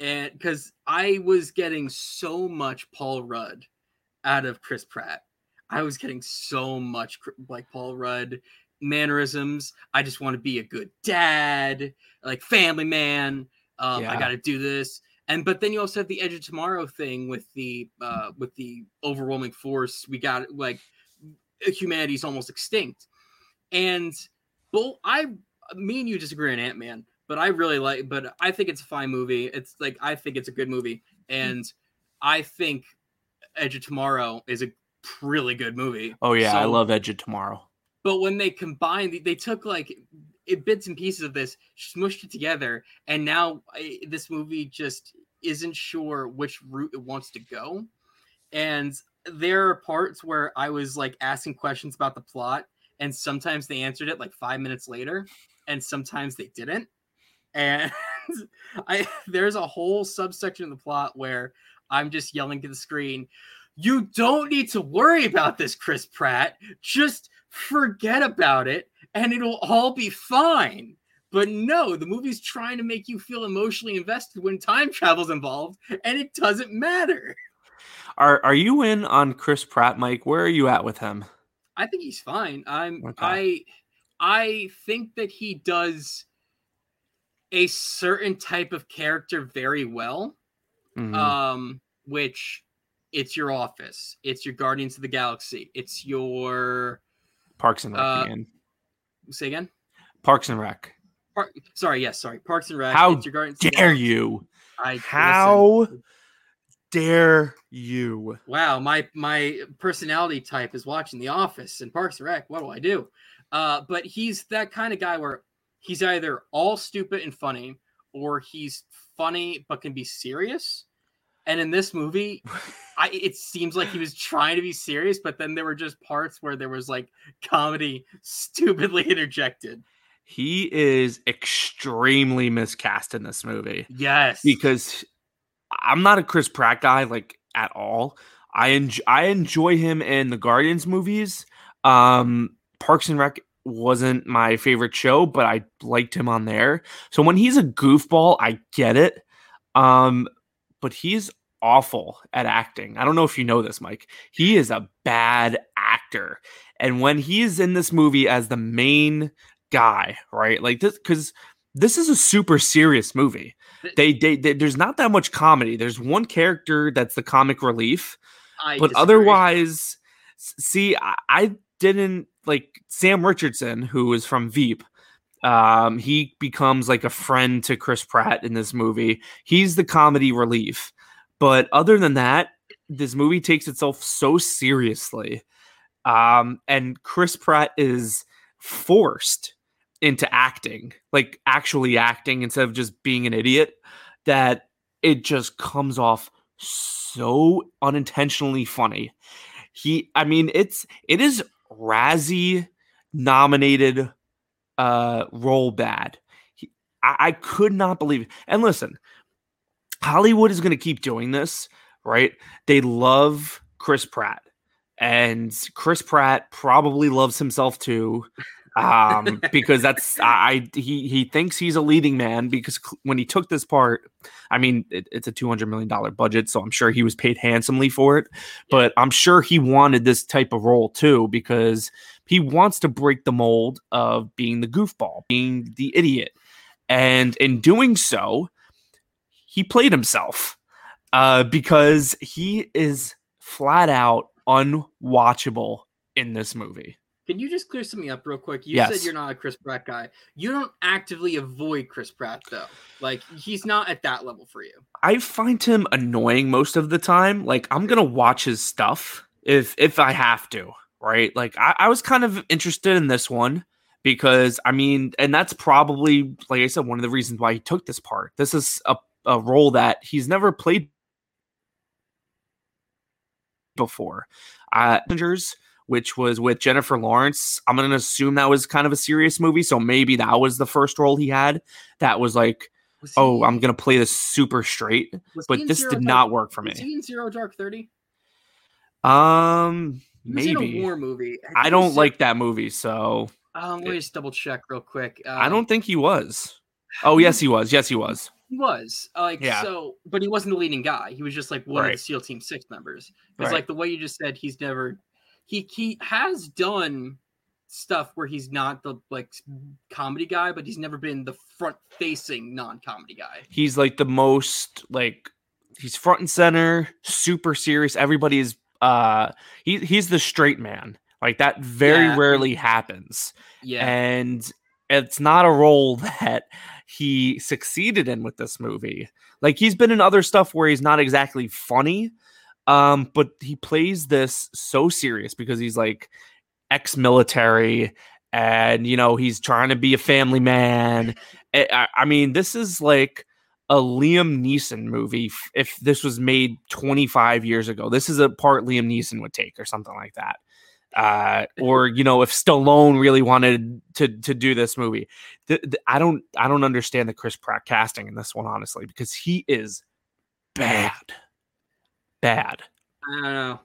Speaker 2: and because I was getting so much Paul Rudd out of Chris Pratt, I was getting so much like Paul Rudd mannerisms. I just want to be a good dad, like family man. Um, I got to do this, and but then you also have the Edge of Tomorrow thing with the uh, with the overwhelming force. We got like humanity's almost extinct, and well, I me and you disagree on Ant Man but I really like. But I think it's a fine movie. It's like I think it's a good movie, and I think Edge of Tomorrow is a really good movie.
Speaker 1: Oh yeah, I love Edge of Tomorrow.
Speaker 2: But when they combined, they took like it, bits and pieces of this, smushed it together, and now I, this movie just isn't sure which route it wants to go. And there are parts where I was like asking questions about the plot, and sometimes they answered it like five minutes later, and sometimes they didn't. And I there's a whole subsection of the plot where I'm just yelling to the screen, "You don't need to worry about this, Chris Pratt. Just forget about it, and it'll all be fine." But no, the movie's trying to make you feel emotionally invested when time travel's involved, and it doesn't matter.
Speaker 1: Are are you in on Chris Pratt, Mike? Where are you at with him?
Speaker 2: I think he's fine. I'm
Speaker 1: Okay.
Speaker 2: I I think that he does a certain type of character very well.
Speaker 1: Mhm.
Speaker 2: Um, which it's your office, it's your Guardians of the Galaxy, it's your
Speaker 1: Parks and Rec.
Speaker 2: uh. Say again.
Speaker 1: Parks and Rec.
Speaker 2: Sorry, yes, sorry. Parks and Rec.
Speaker 1: How
Speaker 2: it's your Guardians
Speaker 1: Dare you?
Speaker 2: I
Speaker 1: How
Speaker 2: listen,
Speaker 1: dare you?
Speaker 2: wow, my my personality type is watching The Office and Parks and Rec. What do I do? Uh, but he's that kind of guy where he's either all stupid and funny, or he's funny but can be serious. And in this movie, I it seems like he was trying to be serious, but then there were just parts where there was like comedy stupidly interjected.
Speaker 1: He is extremely miscast in this movie.
Speaker 2: Yes,
Speaker 1: because I'm not a Chris Pratt guy like at all. I enjoy I enjoy him in the Guardians movies. Um, Parks and Rec wasn't my favorite show, but I liked him on there. So when he's a goofball, I get it. Um, but he's awful at acting. I don't know if you know this, Mike. He is a bad actor. And when he's in this movie as the main guy, right? Like this cuz this is a super serious movie. They, they, they there's not that much comedy. There's one character that's the comic relief,
Speaker 2: I
Speaker 1: but
Speaker 2: disagree.
Speaker 1: otherwise see I, I didn't like Sam Richardson who is from Veep. Um he becomes like a friend to Chris Pratt in this movie. He's the comedy relief. But other than that, this movie takes itself so seriously. Um and Chris Pratt is forced into acting, like actually acting instead of just being an idiot, that it just comes off so unintentionally funny. He, I mean, it's it is Razzie nominated uh role bad. He, I, I could not believe it. And listen, Hollywood is going to keep doing this, right? They love Chris Pratt, and Chris Pratt probably loves himself too um because that's I he he thinks he's a leading man because cl- when he took this part I mean it, it's a 200 million dollar budget so I'm sure he was paid handsomely for it but I'm sure he wanted this type of role too because he wants to break the mold of being the goofball being the idiot and in doing so he played himself uh because he is flat out unwatchable in this movie
Speaker 2: Can you just clear something up real quick? You
Speaker 1: Yes.
Speaker 2: said you're not a Chris Pratt guy. You don't actively avoid Chris Pratt though. Like he's not at that level for you.
Speaker 1: I find him annoying most of the time. Like I'm gonna watch his stuff if if I have to, right? Like I, I was kind of interested in this one because I mean, and that's probably like I said, one of the reasons why he took this part. This is a, a role that he's never played before. Uh Passengers, which was with Jennifer Lawrence. I'm gonna assume that was kind of a serious movie, so maybe that was the first role he had that was like,
Speaker 2: Was
Speaker 1: oh,
Speaker 2: he-
Speaker 1: I'm gonna play this super straight but this did
Speaker 2: Dark-
Speaker 1: not work for me.
Speaker 2: Zero Dark Thirty?
Speaker 1: Um,
Speaker 2: He was in a
Speaker 1: maybe
Speaker 2: war movie.
Speaker 1: I
Speaker 2: think
Speaker 1: don't like that movie, so
Speaker 2: Um, let me just double check real quick. Uh,
Speaker 1: I don't think he was. Oh, yes, he was. Yes, he was.
Speaker 2: He was like
Speaker 1: Yeah.
Speaker 2: so, but he wasn't the leading guy. He was just like one of
Speaker 1: Right.
Speaker 2: the SEAL Team Six members. It's
Speaker 1: Right.
Speaker 2: like the way you just said. He's never. He he has done stuff where he's not the like comedy guy, but he's never been the front facing non comedy guy.
Speaker 1: He's like the most like he's front and center, super serious. Everybody is uh he he's the straight man. Like that very
Speaker 2: Yeah.
Speaker 1: rarely happens.
Speaker 2: Yeah,
Speaker 1: and it's not a role that he succeeded in with this movie. Like he's been in other stuff where he's not exactly funny, um, but he plays this so serious because he's like ex-military, and you know he's trying to be a family man. I, I- I mean, this is like a Liam Neeson movie. If this was made 25 years ago, this is a part Liam Neeson would take, or something like that uh, or you know if Stallone really wanted to to do this movie. Th- th- I don't I don't understand the Chris Pratt casting in this one honestly because he is bad, bad,
Speaker 2: I don't know.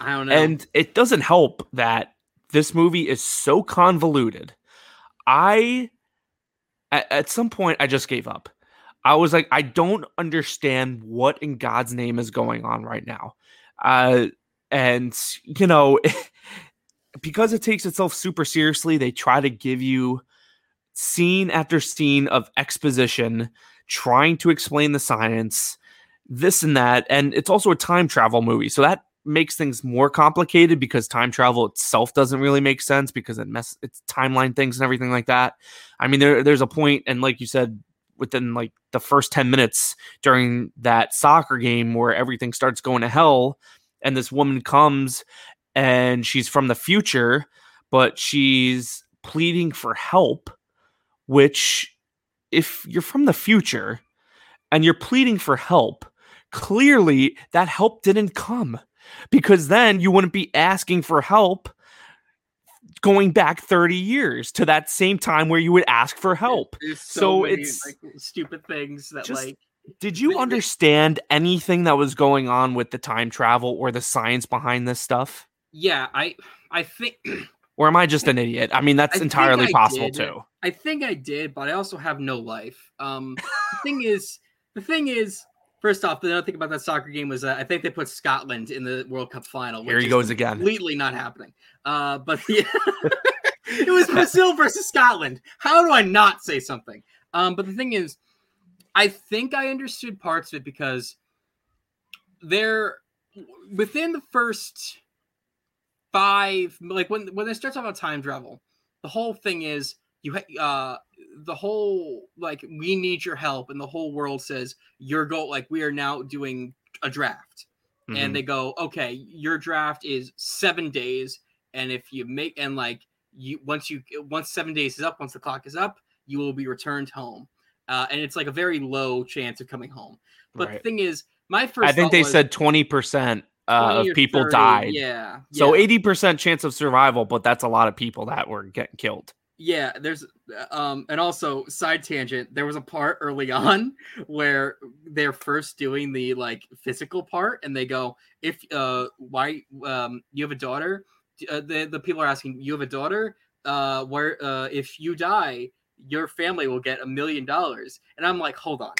Speaker 2: I don't know.
Speaker 1: and it doesn't help that this movie is so convoluted. I at, at some point I just gave up. I was like, I don't understand what in God's name is going on right now. Uh, and you know, because it takes itself super seriously, they try to give you scene after scene of exposition trying to explain the science, this and that. And it's also a time travel movie. So that makes things more complicated because time travel itself doesn't really make sense because it mess it's timeline things and everything like that. I mean, there, there's a point, and like you said, within like the first 10 minutes during that soccer game where everything starts going to hell and this woman comes and she's from the future but she's pleading for help which if you're from the future and you're pleading for help clearly that help didn't come because then you wouldn't be asking for help going back 30 years to that same time where you would ask for help.
Speaker 2: There's
Speaker 1: So
Speaker 2: many,
Speaker 1: it's-
Speaker 2: like stupid things that
Speaker 1: Just-
Speaker 2: like
Speaker 1: Did you understand anything that was going on with the time travel or the science behind this stuff?
Speaker 2: yeah, I I think
Speaker 1: Or am I just an idiot? I mean, that's
Speaker 2: I
Speaker 1: entirely possible
Speaker 2: did.
Speaker 1: too.
Speaker 2: I think I did, but I also have no life. Um, the thing is, the thing is, first off, the other thing about that soccer game was uh, I think they put Scotland in the World Cup final.
Speaker 1: Here he goes again.
Speaker 2: Completely not happening. Uh, but it was Brazil versus Scotland. How do I not say something? Um, but the thing is, I think I understood parts of it because they're within the first five, like when when they start talking about time travel, the whole thing is you ha- uh the whole like we need your help and the whole world says you're go like we are now doing a draft
Speaker 1: Mhm.
Speaker 2: and they go okay your draft is seven days and if you make and like you once you once seven days is up once the clock is up you will be returned home uh, and it's like a very low chance of coming home but
Speaker 1: Right.
Speaker 2: the thing is my first
Speaker 1: I think they
Speaker 2: was
Speaker 1: said 20% uh, of people
Speaker 2: 30,
Speaker 1: died.
Speaker 2: yeah
Speaker 1: So
Speaker 2: yeah.
Speaker 1: 80% chance of survival, but that's a lot of people that were getting killed.
Speaker 2: Yeah, there's um and also side tangent, there was a part early on where they're first doing the like physical part and they go, if uh why um you have a daughter, uh, the the people are asking, you have a daughter? Uh where uh if you die, your family will get a million dollars. And I'm like, hold on.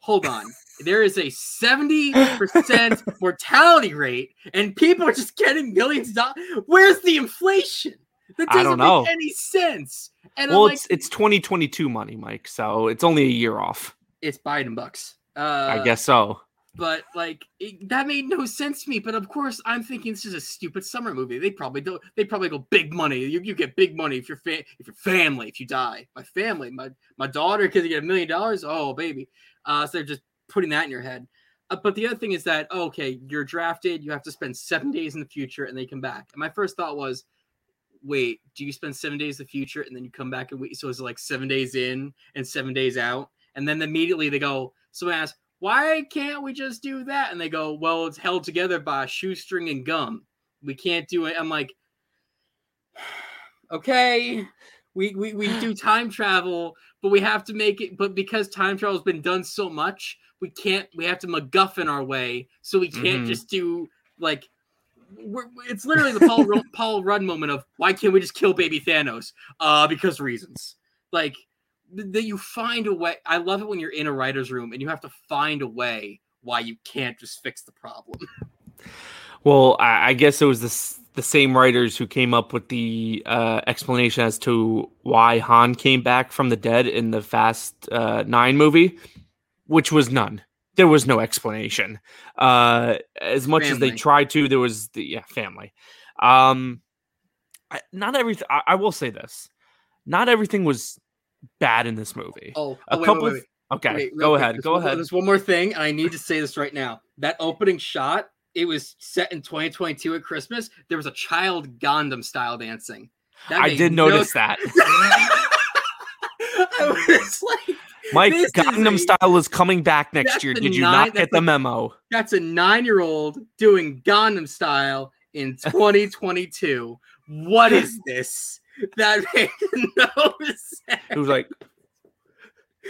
Speaker 2: Hold on. There is a 70% mortality rate and people are just getting millions of dollars. Where's the inflation? That
Speaker 1: I
Speaker 2: doesn't
Speaker 1: don't know.
Speaker 2: make any sense. And
Speaker 1: well,
Speaker 2: like,
Speaker 1: it's it's 2022 money, Mike. So it's only a year off.
Speaker 2: it's Biden bucks. Uh,
Speaker 1: I guess so.
Speaker 2: but like it, that made no sense to me. But of course, I'm thinking this is a stupid summer movie. They probably don't. They probably go big money. You, you get big money if your fa- if your family if you die. My family, my my daughter, because you get a million dollars. Oh baby. Uh, so they're just putting that in your head. Uh, but the other thing is that okay, you're drafted. You have to spend seven days in the future, and they come back. And my first thought was, wait, do you spend seven days in the future and then you come back and wait? So it's like seven days in and seven days out. And then immediately they go, someone asks, why can't we just do that? And they go, well, it's held together by a shoestring and gum. We can't do it. I'm like, okay, we, we, we do time travel, but we have to make it. But because time travel has been done so much, we can't, we have to MacGuffin our way. So we can't
Speaker 1: Mhm.
Speaker 2: just do like, it's literally the Paul Paul Rudd moment of why can't we just kill baby Thanos? Uh, because reasons. Like that you find a way. I love it when you're in a writer's room and you have to find a way why you can't just fix the problem.
Speaker 1: Well, I, I guess it was the the same writers who came up with the uh, explanation as to why Han came back from the dead in the Fast uh, Nine movie, which was none. There was no explanation. Uh, as much as they tried to, there was the yeah family. Um, I, not everything. I, I will say this: not everything was bad in this movie.
Speaker 2: Oh,
Speaker 1: A
Speaker 2: oh, wait,
Speaker 1: couple
Speaker 2: wait,
Speaker 1: of-
Speaker 2: wait,
Speaker 1: okay,
Speaker 2: wait,
Speaker 1: go ahead. Go
Speaker 2: one-
Speaker 1: ahead.
Speaker 2: There's one more thing, and I need to say this right now. That opening shot, it was set in 2022 at Christmas. There was a child Gangnam style dancing.
Speaker 1: I did
Speaker 2: no
Speaker 1: notice that.
Speaker 2: I was like,
Speaker 1: Mike,
Speaker 2: This is
Speaker 1: Gangnam
Speaker 2: a-
Speaker 1: Style is coming back next year. Did you
Speaker 2: nine-
Speaker 1: not get the
Speaker 2: like-
Speaker 1: memo?
Speaker 2: that's a nine-year-old doing Gangnam style in 2022. What is this? That made no sense.
Speaker 1: It was like,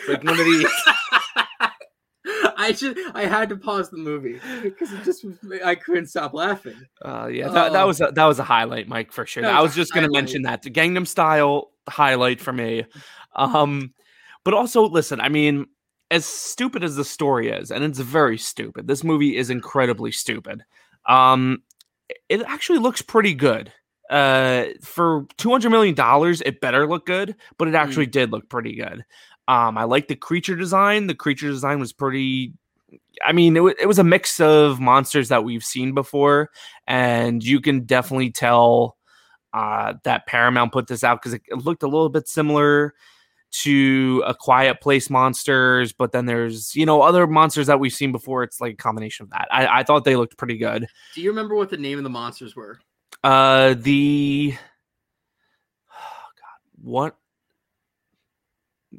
Speaker 1: like one of these.
Speaker 2: I just I had to pause the movie because it just I couldn't stop laughing.
Speaker 1: Uh, yeah, that, that
Speaker 2: Oh.
Speaker 1: was a, that was a highlight, Mike, for sure. I
Speaker 2: was
Speaker 1: was just going to mention that the Gangnam Style highlight for me. Um, but also listen, I mean, as stupid as the story is, and it's very stupid. This movie is incredibly stupid. Um, it actually looks pretty good. Uh, for two hundred million dollars, it better look good, but it
Speaker 2: Mm.
Speaker 1: actually did look pretty good. Um, I like the creature design. The creature design was pretty. I mean, it, wa- it was a mix of monsters that we've seen before, and you can definitely tell uh, that Paramount put this out because it, it looked a little bit similar to a Quiet Place monsters, but then there's you know other monsters that we've seen before. It's like a combination of that. I, I thought they looked pretty good.
Speaker 2: Do you remember what the name of the monsters were?
Speaker 1: Uh, the oh God, what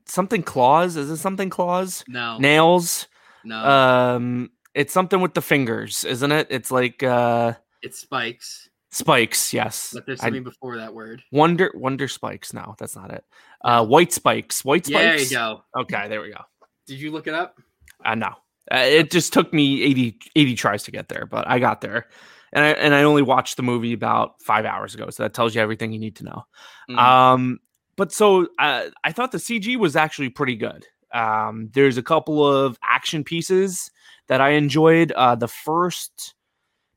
Speaker 1: something claws? Is it something claws?
Speaker 2: No,
Speaker 1: Nails?
Speaker 2: no,
Speaker 1: Um, it's something with the fingers, isn't it? It's like uh
Speaker 2: it's spikes.
Speaker 1: Spikes. Yes,
Speaker 2: But there's
Speaker 1: I-
Speaker 2: something before that word.
Speaker 1: wonder wonder spikes. No, that's not it. Uh, white spikes. White
Speaker 2: Yeah, there
Speaker 1: spikes.
Speaker 2: you go.
Speaker 1: Okay, there we go.
Speaker 2: Did you look it up?
Speaker 1: I know. Uh, it just took me 80, 80 tries to get there, but I got there. And I and I only watched the movie about five hours ago, so that tells you everything you need to know.
Speaker 2: Mm.
Speaker 1: Um, but so uh, I thought the CG was actually pretty good. Um, there's a couple of action pieces that I enjoyed. Uh, the first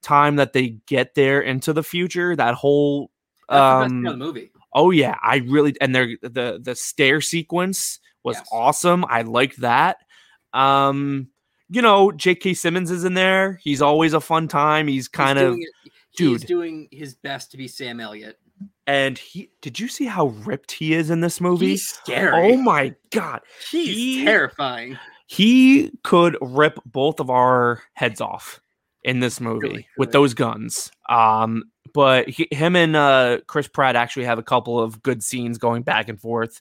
Speaker 1: time that they get there into the future, that whole
Speaker 2: That's the best
Speaker 1: um,
Speaker 2: part of the movie.
Speaker 1: Oh yeah, I really and they're the the stair sequence was
Speaker 2: Yes.
Speaker 1: awesome. I liked that. Um, you know, J.K. Simmons is in there. He's always a fun time. He's kind
Speaker 2: He's
Speaker 1: of
Speaker 2: doing it-
Speaker 1: dude.
Speaker 2: Doing his best to be Sam Elliott.
Speaker 1: and he. Did you see how ripped he is in this movie?
Speaker 2: He's scary.
Speaker 1: Oh my god,
Speaker 2: He's
Speaker 1: he-
Speaker 2: terrifying.
Speaker 1: he could rip both of our heads off in this movie
Speaker 2: Really
Speaker 1: with those guns. Um, but he, him and uh, Chris Pratt actually have a couple of good scenes going back and forth.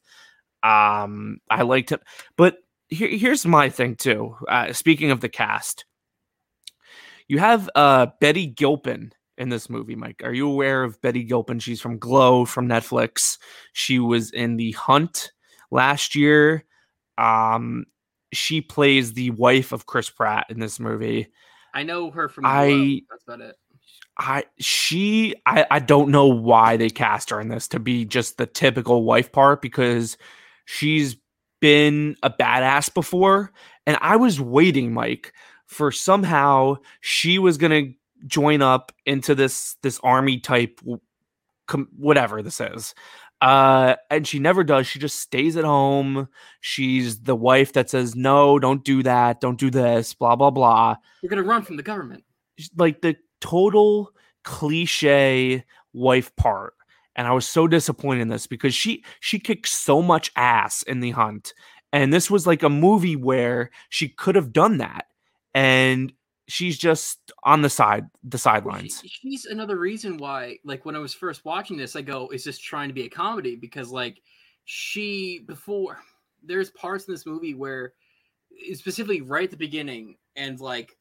Speaker 1: Um, I liked him, but here, here's my thing too. Uh, speaking of the cast, you have uh, Betty Gilpin in this movie. Mike, are you aware of Betty Gilpin? She's from Glow from Netflix. She was in The Hunt last year. Um, she plays the wife of Chris Pratt in this movie.
Speaker 2: I know her from.
Speaker 1: I-.
Speaker 2: That's about it.
Speaker 1: I she I I don't know why they cast her in this to be just the typical wife part because she's been a badass before and I was waiting Mike for somehow she was going to join up into this this army type com- whatever this is. Uh and she never does. She just stays at home. She's the wife that says no, don't do that, don't do this, blah blah blah
Speaker 2: You're gonna run from the government.
Speaker 1: like the total cliche wife part and i was so disappointed in this because she she kicked so much ass in the hunt and this was like a movie where she could have done that and she's just on the side the sidelines
Speaker 2: she- she's another reason why, like, when I was first watching this, I go, "Is this trying to be a comedy?" Because, like, she before there's parts in this movie where, eh, specifically right at the beginning and like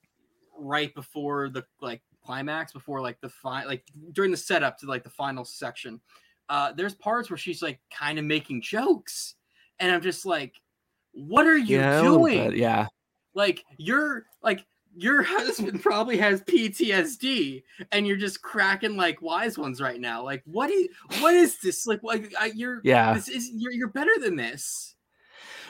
Speaker 2: right before the like climax, before like the fi- like during the setup to like the final section, uh, there's parts where she's like kind of making jokes, and I'm just like, "What are you
Speaker 1: yeah
Speaker 2: doing?"
Speaker 1: yeah
Speaker 2: like you're like your husband probably has PTSD and you're just cracking like wise ones right now. Like what is what is this? Like like I, you're
Speaker 1: yeah
Speaker 2: this is you're you're better than this.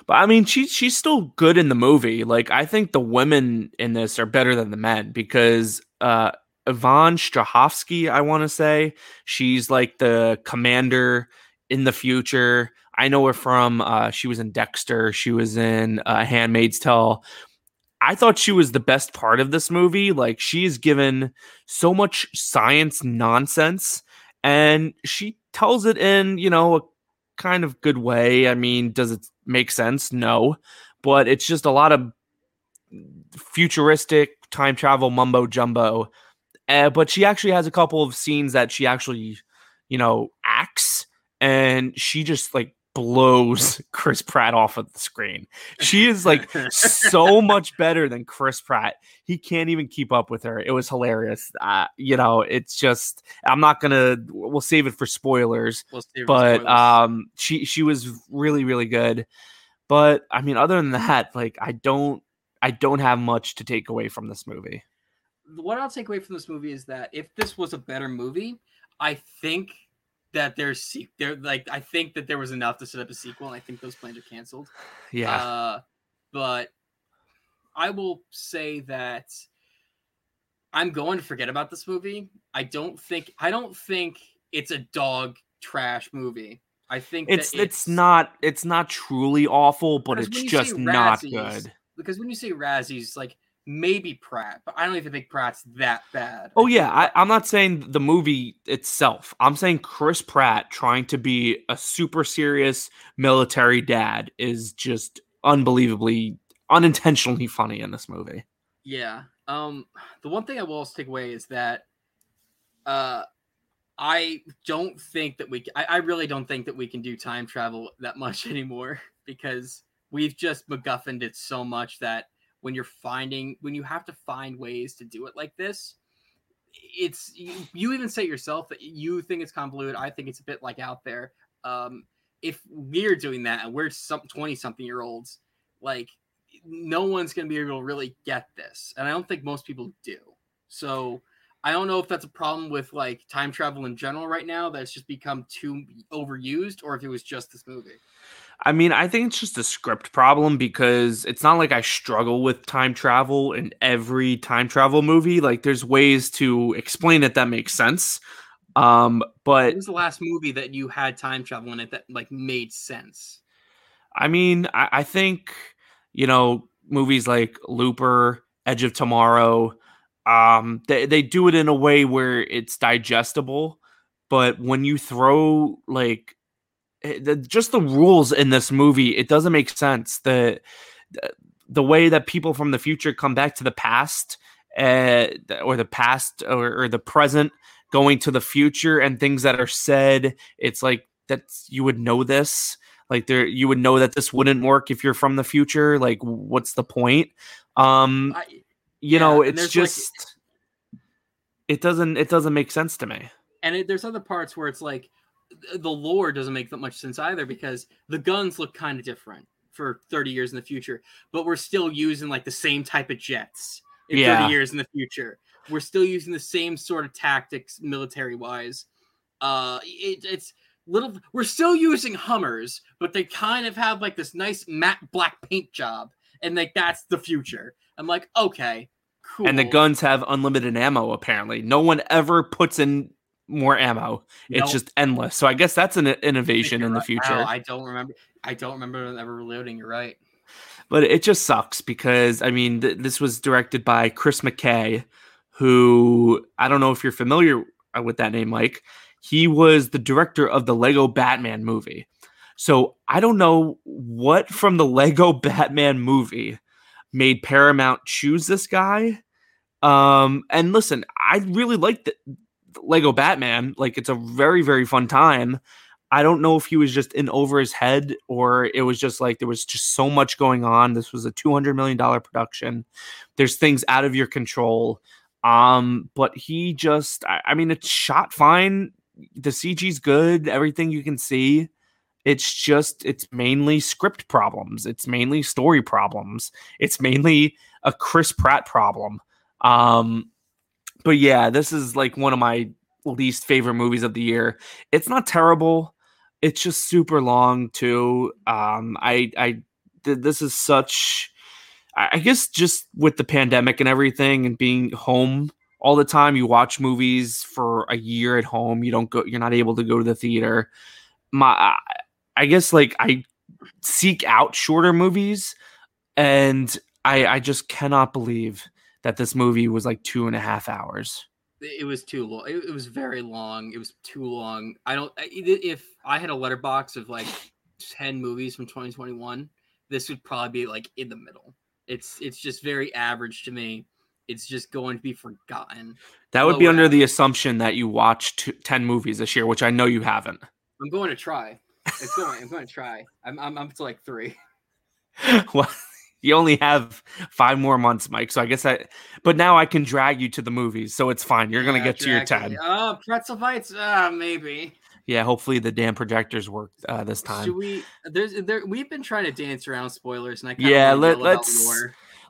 Speaker 1: But I mean, she's she's still good in the movie. Like I think the women in this are better than the men because uh Yvonne Strahovski, I want to say, she's like the commander in the future. I know her from uh she was in Dexter, she was in uh Handmaid's Tale. I thought she was the best part of this movie. Like she is given so much science nonsense and she tells it in, you know, a kind of good way. I mean, does it make sense? No, but it's just a lot of futuristic time travel mumbo jumbo. Uh, but she actually has a couple of scenes that she actually, you know, acts and she just like blows Chris Pratt off of the screen. She is like so much better than Chris Pratt. He can't even keep up with her. It was hilarious. Uh, you know, it's just I'm not gonna. We'll save it for spoilers
Speaker 2: We'll save it for
Speaker 1: but
Speaker 2: spoilers.
Speaker 1: um she she was really really good but i mean other than that like i don't i don't have much to take away from this movie
Speaker 2: what I'll take away from this movie is that if this was a better movie, I think that there's se- there like I think that there was enough to set up a sequel, and I think those plans are canceled.
Speaker 1: Yeah.
Speaker 2: Uh, but I will say that I'm going to forget about this movie. I don't think I don't think it's a dog trash movie. I think
Speaker 1: it's,
Speaker 2: that
Speaker 1: it's not it's not truly awful, but it's just not good.
Speaker 2: because when you say Razzies, like maybe Pratt, but I don't even think Pratt's that bad.
Speaker 1: Oh yeah, I, I'm not saying the movie itself. I'm saying Chris Pratt trying to be a super serious military dad is just unbelievably unintentionally funny in this movie.
Speaker 2: Yeah. Um the one thing I will also take away is that uh I don't think that we I really don't think that we can do time travel that much anymore because we've just MacGuffined it so much that when you're finding when you have to find ways to do it like this, it's you, you even say yourself that you think it's convoluted. I think it's a bit like out there. Um if we're doing that and we're some 20 something year olds, like no one's going to be able to really get this and i don't think most people do so i don't know if that's a problem with like time travel in general right now that's just become too overused or if it was just this movie
Speaker 1: I mean, I think it's just a script problem because it's not like I struggle with time travel in every time travel movie. Like there's ways to explain it that makes sense. Um, but
Speaker 2: what was the last movie that you had time travel in it that like made sense
Speaker 1: I mean, I, I think you know movies like Looper, Edge of Tomorrow, um, they they do it in a way where it's digestible. But when you throw like the, just the rules in this movie, it doesn't make sense. The the- way that people from the future come back to the past, uh, or the past or, or the present, going to the future, and things that are said, it's like that you would know this. Like there you would know that this wouldn't work if you're from the future. Like what's the point? Um
Speaker 2: I,
Speaker 1: you
Speaker 2: yeah,
Speaker 1: know it's
Speaker 2: there's, like-
Speaker 1: just it doesn't it doesn't make sense to me.
Speaker 2: And it, there's other parts where it's like the lore doesn't make that much sense either because the guns look kind of different for 30 years in the future but we're still using like the same type of jets in
Speaker 1: Yeah.
Speaker 2: 30 years in the future. We're still using the same sort of tactics military wise uh it, it's little we're still using hummers but they kind of have like this nice matte black paint job and like that's the future. I'm like okay cool
Speaker 1: and the guns have unlimited ammo apparently. No one ever puts in more ammo it's
Speaker 2: Nope.
Speaker 1: just endless so i guess that's an innovation in the
Speaker 2: right.
Speaker 1: future
Speaker 2: Wow, I don't remember. I don't remember ever reloading. You're right.
Speaker 1: but it just sucks because I mean, th- this was directed by Chris McKay, who I don't know if you're familiar uh, with that name, Mike. He was the director of the Lego Batman movie. So I don't know what from the Lego Batman movie made Paramount choose this guy. Um, and listen, I really like the Lego Batman. Like, it's a very, very fun time. I don't know if he was just in over his head or it was just like there was just so much going on. This was a $200 million production. There's things out of your control. Um, but he just, I, I mean, it's shot fine. The CG's good, everything you can see. It's just, it's mainly script problems. It's mainly story problems. It's mainly a Chris Pratt problem. Um, but yeah, this is like one of my least favorite movies of the year. It's not terrible. It's just super long too. Um, I, I, th- this is such. I guess just with the pandemic and everything, and being home all the time, you watch movies for a year at home. You don't go. You're not able to go to the theater. My, I guess like I seek out shorter movies, and I, I just cannot believe that this movie was like two and a half hours.
Speaker 2: It was too long. It, was very long. It was too long. I don't. I- If I had a Letterboxd of like ten movies from 2021, this would probably be like in the middle. It's it's just very average to me. It's just going to be forgotten.
Speaker 1: That would be under the assumption that you watched t- 10 movies this year, which I know you haven't.
Speaker 2: I'm going to try. It's going. I'm going to try. I'm I'm up to like three.
Speaker 1: well, you only have five more months, Mike. So I guess I, but now I can drag you to the movies. So it's fine. You're going to
Speaker 2: Yeah,
Speaker 1: get to your
Speaker 2: exactly.
Speaker 1: 10.
Speaker 2: Oh, pretzel bites. Ah, maybe.
Speaker 1: Yeah. Hopefully the damn projectors work uh, this time.
Speaker 2: Should we? There's there. We've been trying to dance around spoilers, and I
Speaker 1: Yeah,
Speaker 2: yeah.
Speaker 1: let- let's-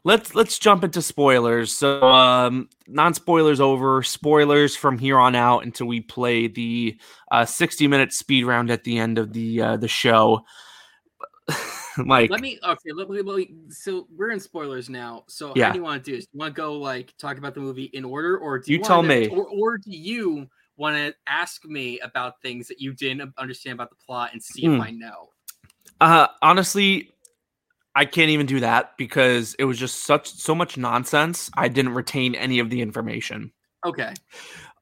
Speaker 1: let's let's jump into spoilers. So um non spoilers over, spoilers from here on out until we play the uh 60 minute speed round at the end of the uh the show. like
Speaker 2: Let me okay. Let me, let so we're in spoilers now. So
Speaker 1: Yeah.
Speaker 2: how do you want to do this? You want to go like talk about the movie in order, or do
Speaker 1: You
Speaker 2: you,
Speaker 1: tell
Speaker 2: wanna-
Speaker 1: me.
Speaker 2: or, or do you want to ask me about things that you didn't understand about the plot and see
Speaker 1: Hmm.
Speaker 2: if I know?
Speaker 1: Uh, honestly, I can't even do that because it was just such so much nonsense. I didn't retain any of the information.
Speaker 2: Okay.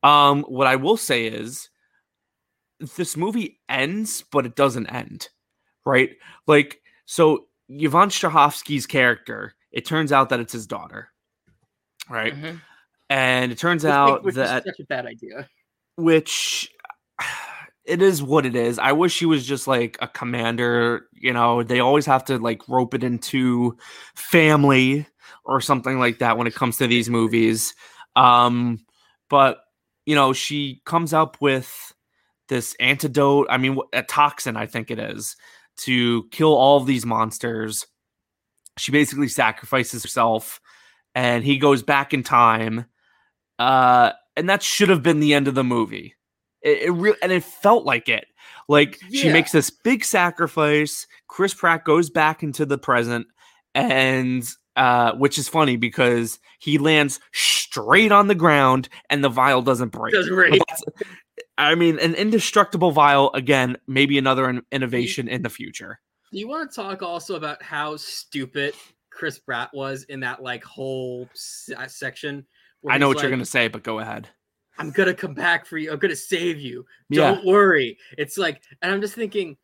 Speaker 1: Um, what I will say is, this movie ends, but it doesn't end, right? Like, so Yvonne Strahovski's character, it turns out that it's his daughter, right?
Speaker 2: Mhm.
Speaker 1: And it turns
Speaker 2: Which
Speaker 1: out
Speaker 2: which is
Speaker 1: that
Speaker 2: such a bad idea.
Speaker 1: which it is what it is. I wish he was just like a commander, you know, they always have to like rope it into family or something like that when it comes to these movies. Um but you know, she comes up with this antidote, I mean a toxin I think it is to kill all of these monsters. She basically sacrifices herself and he goes back in time. Uh and that should have been the end of the movie. It, it really and it felt like it. Like she makes this big sacrifice. Chris Pratt goes back into the present, and uh, which is funny because he lands straight on the ground and the vial doesn't break.
Speaker 2: Doesn't break.
Speaker 1: That's- I mean, an indestructible vial again. Maybe another in- innovation in the future.
Speaker 2: Do you want to talk also about how stupid Chris Pratt was in that like whole se- uh, section?
Speaker 1: I know what you're gonna say, but go ahead.
Speaker 2: I'm gonna come back for you. I'm gonna save you. Don't worry. It's like, and I'm just thinking,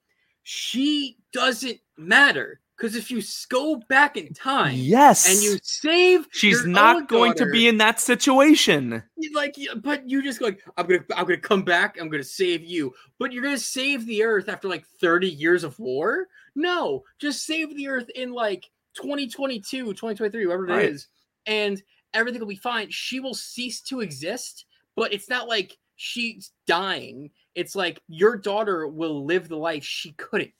Speaker 2: she doesn't matter because if you go back in time
Speaker 1: Yes,
Speaker 2: and you save,
Speaker 1: she's
Speaker 2: your
Speaker 1: not
Speaker 2: own
Speaker 1: going to be in that situation.
Speaker 2: like, but you just go like, I'm gonna, I'm gonna come back. I'm gonna save you. But you're gonna save the Earth after like 30 years of war? No, just save the Earth in like 2022, 2023, whatever it is,
Speaker 1: Right.
Speaker 2: and everything will be fine. She will cease to exist, but it's not like she's dying. It's like your daughter will live the life she couldn't.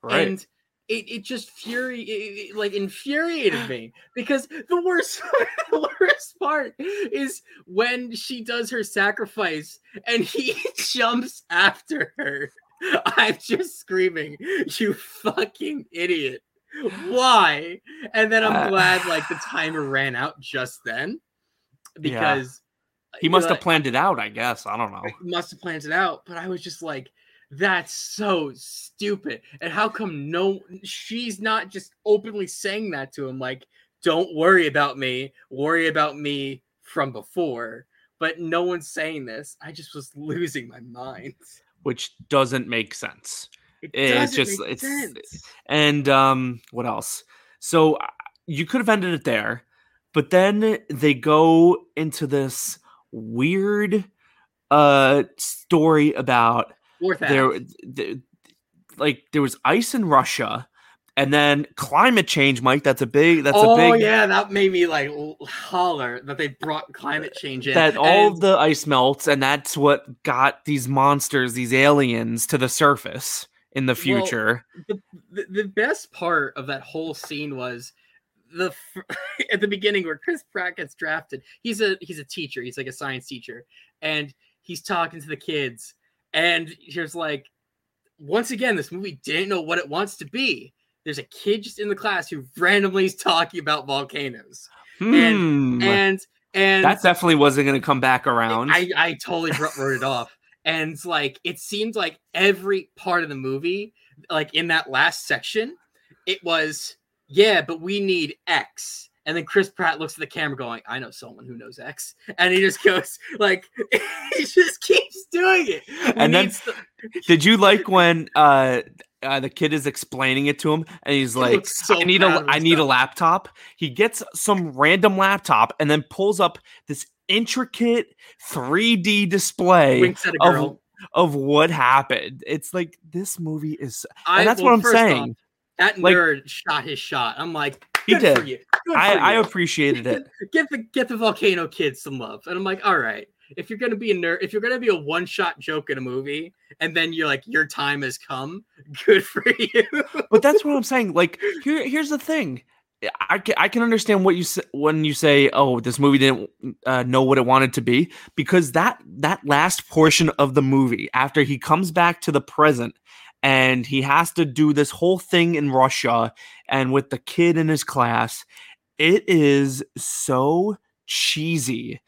Speaker 1: Right.
Speaker 2: And it, it just fury it, it, like infuriated me because the worst the worst part is when she does her sacrifice and he jumps after her. I'm just screaming, you fucking idiot. Why? And then I'm
Speaker 1: Uh,
Speaker 2: glad like the timer ran out just then because
Speaker 1: he must
Speaker 2: know,
Speaker 1: have planned it out. I guess. I don't know.
Speaker 2: must have planned it out, but I was just like, that's so stupid. And how come no she's not just openly saying that to him, like, don't worry about me, worry about me from before. But no one's saying this. I just was losing my mind.
Speaker 1: Which doesn't make sense.
Speaker 2: It
Speaker 1: It's
Speaker 2: doesn't
Speaker 1: just-
Speaker 2: make
Speaker 1: it's-
Speaker 2: sense.
Speaker 1: And um, what else? So uh, you could have ended it there, but then they go into this weird uh story about
Speaker 2: Act.
Speaker 1: there, like there was ice in Russia, and then climate change, Mike. That's a big. That's
Speaker 2: oh
Speaker 1: a big.
Speaker 2: Oh yeah, that made me like holler that they brought climate change in.
Speaker 1: That all
Speaker 2: And-
Speaker 1: the ice melts, and that's what got these monsters, these aliens, to the surface in the
Speaker 2: Well,
Speaker 1: future.
Speaker 2: the, the the best part of that whole scene was the at the beginning where Chris Pratt gets drafted. He's a he's a teacher. He's like a science teacher, and he's talking to the kids. And here's like, once again, this movie didn't know what it wants to be. There's a kid just in the class who randomly is talking about volcanoes,
Speaker 1: Hmm.
Speaker 2: and and
Speaker 1: that definitely wasn't going to come back around.
Speaker 2: I, I totally wrote wrote it off. And like it seemed like every part of the movie, like in that last section, it was, yeah, but we need X. And then Chris Pratt looks at the camera going, I know someone who knows X. And he just goes, like, he just keeps doing it.
Speaker 1: And then-
Speaker 2: st-
Speaker 1: Did you like when uh, uh the kid is explaining it to him and he's
Speaker 2: He
Speaker 1: like
Speaker 2: so
Speaker 1: I need a
Speaker 2: of
Speaker 1: need a laptop. He gets some random laptop and then pulls up this intricate 3D display
Speaker 2: winks at a
Speaker 1: of- of what happened. It's like this movie is
Speaker 2: I,
Speaker 1: and that's
Speaker 2: well,
Speaker 1: what I'm
Speaker 2: first off,
Speaker 1: saying.
Speaker 2: that
Speaker 1: like-
Speaker 2: nerd shot his shot. I'm like,
Speaker 1: He
Speaker 2: good for
Speaker 1: did.
Speaker 2: you. Good
Speaker 1: I,
Speaker 2: for
Speaker 1: I appreciated it.
Speaker 2: get the get the volcano kids some love. And I'm like, all right, if you're gonna be a nerd, if you're gonna be a one shot joke in a movie, and then you're like, your time has come, good for you.
Speaker 1: But that's what I'm saying. Like here here's the thing. I can, I can understand what you say when you say, "Oh, this movie didn't uh, know what it wanted to be," because that that last portion of the movie, after he comes back to the present and he has to do this whole thing in Russia and with the kid in his class, it is so cheesy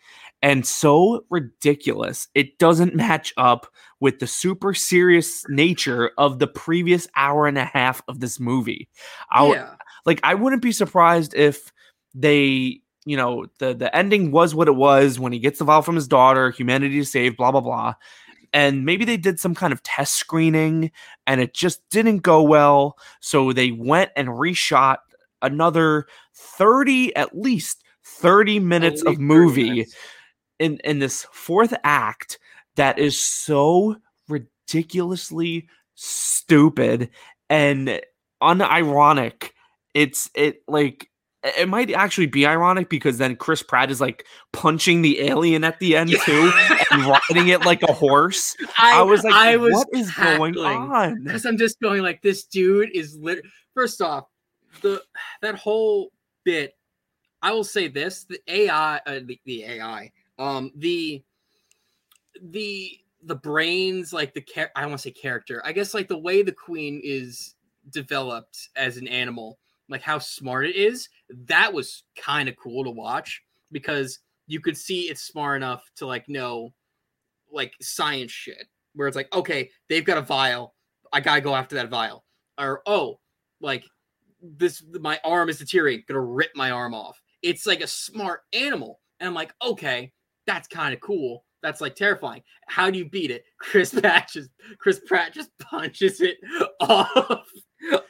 Speaker 1: and so ridiculous. It doesn't match up with the super serious nature of the previous hour and a half of this movie. I, yeah. Like I wouldn't be surprised if they, you know, the the ending was what it was when he gets the vial from his daughter, humanity is saved, blah blah blah. And maybe they did some kind of test screening and it just didn't go well. So they went and reshot another 30, at least 30 minutes of movie minutes. in in this fourth act that is so ridiculously stupid and unironic it's it like it might actually be ironic because then Chris Pratt is like punching the alien at the end too and riding it like a horse. I, I was like, I was what is going on?
Speaker 2: Because I'm just going like, this dude is lit. First off, the that whole bit. I will say this: the AI, uh, the, the AI, um, the the the brains, like the char- I don't want to say character. I guess like the way the queen is developed as an animal like how smart it is, that was kind of cool to watch because you could see it's smart enough to like know like science shit where it's like, okay, they've got a vial. I gotta go after that vial. Or oh, like this my arm is deteriorating, gonna rip my arm off. It's like a smart animal. And I'm like, okay, that's kind of cool. That's like terrifying. How do you beat it? Chris Pratt just Chris Pratt just punches it off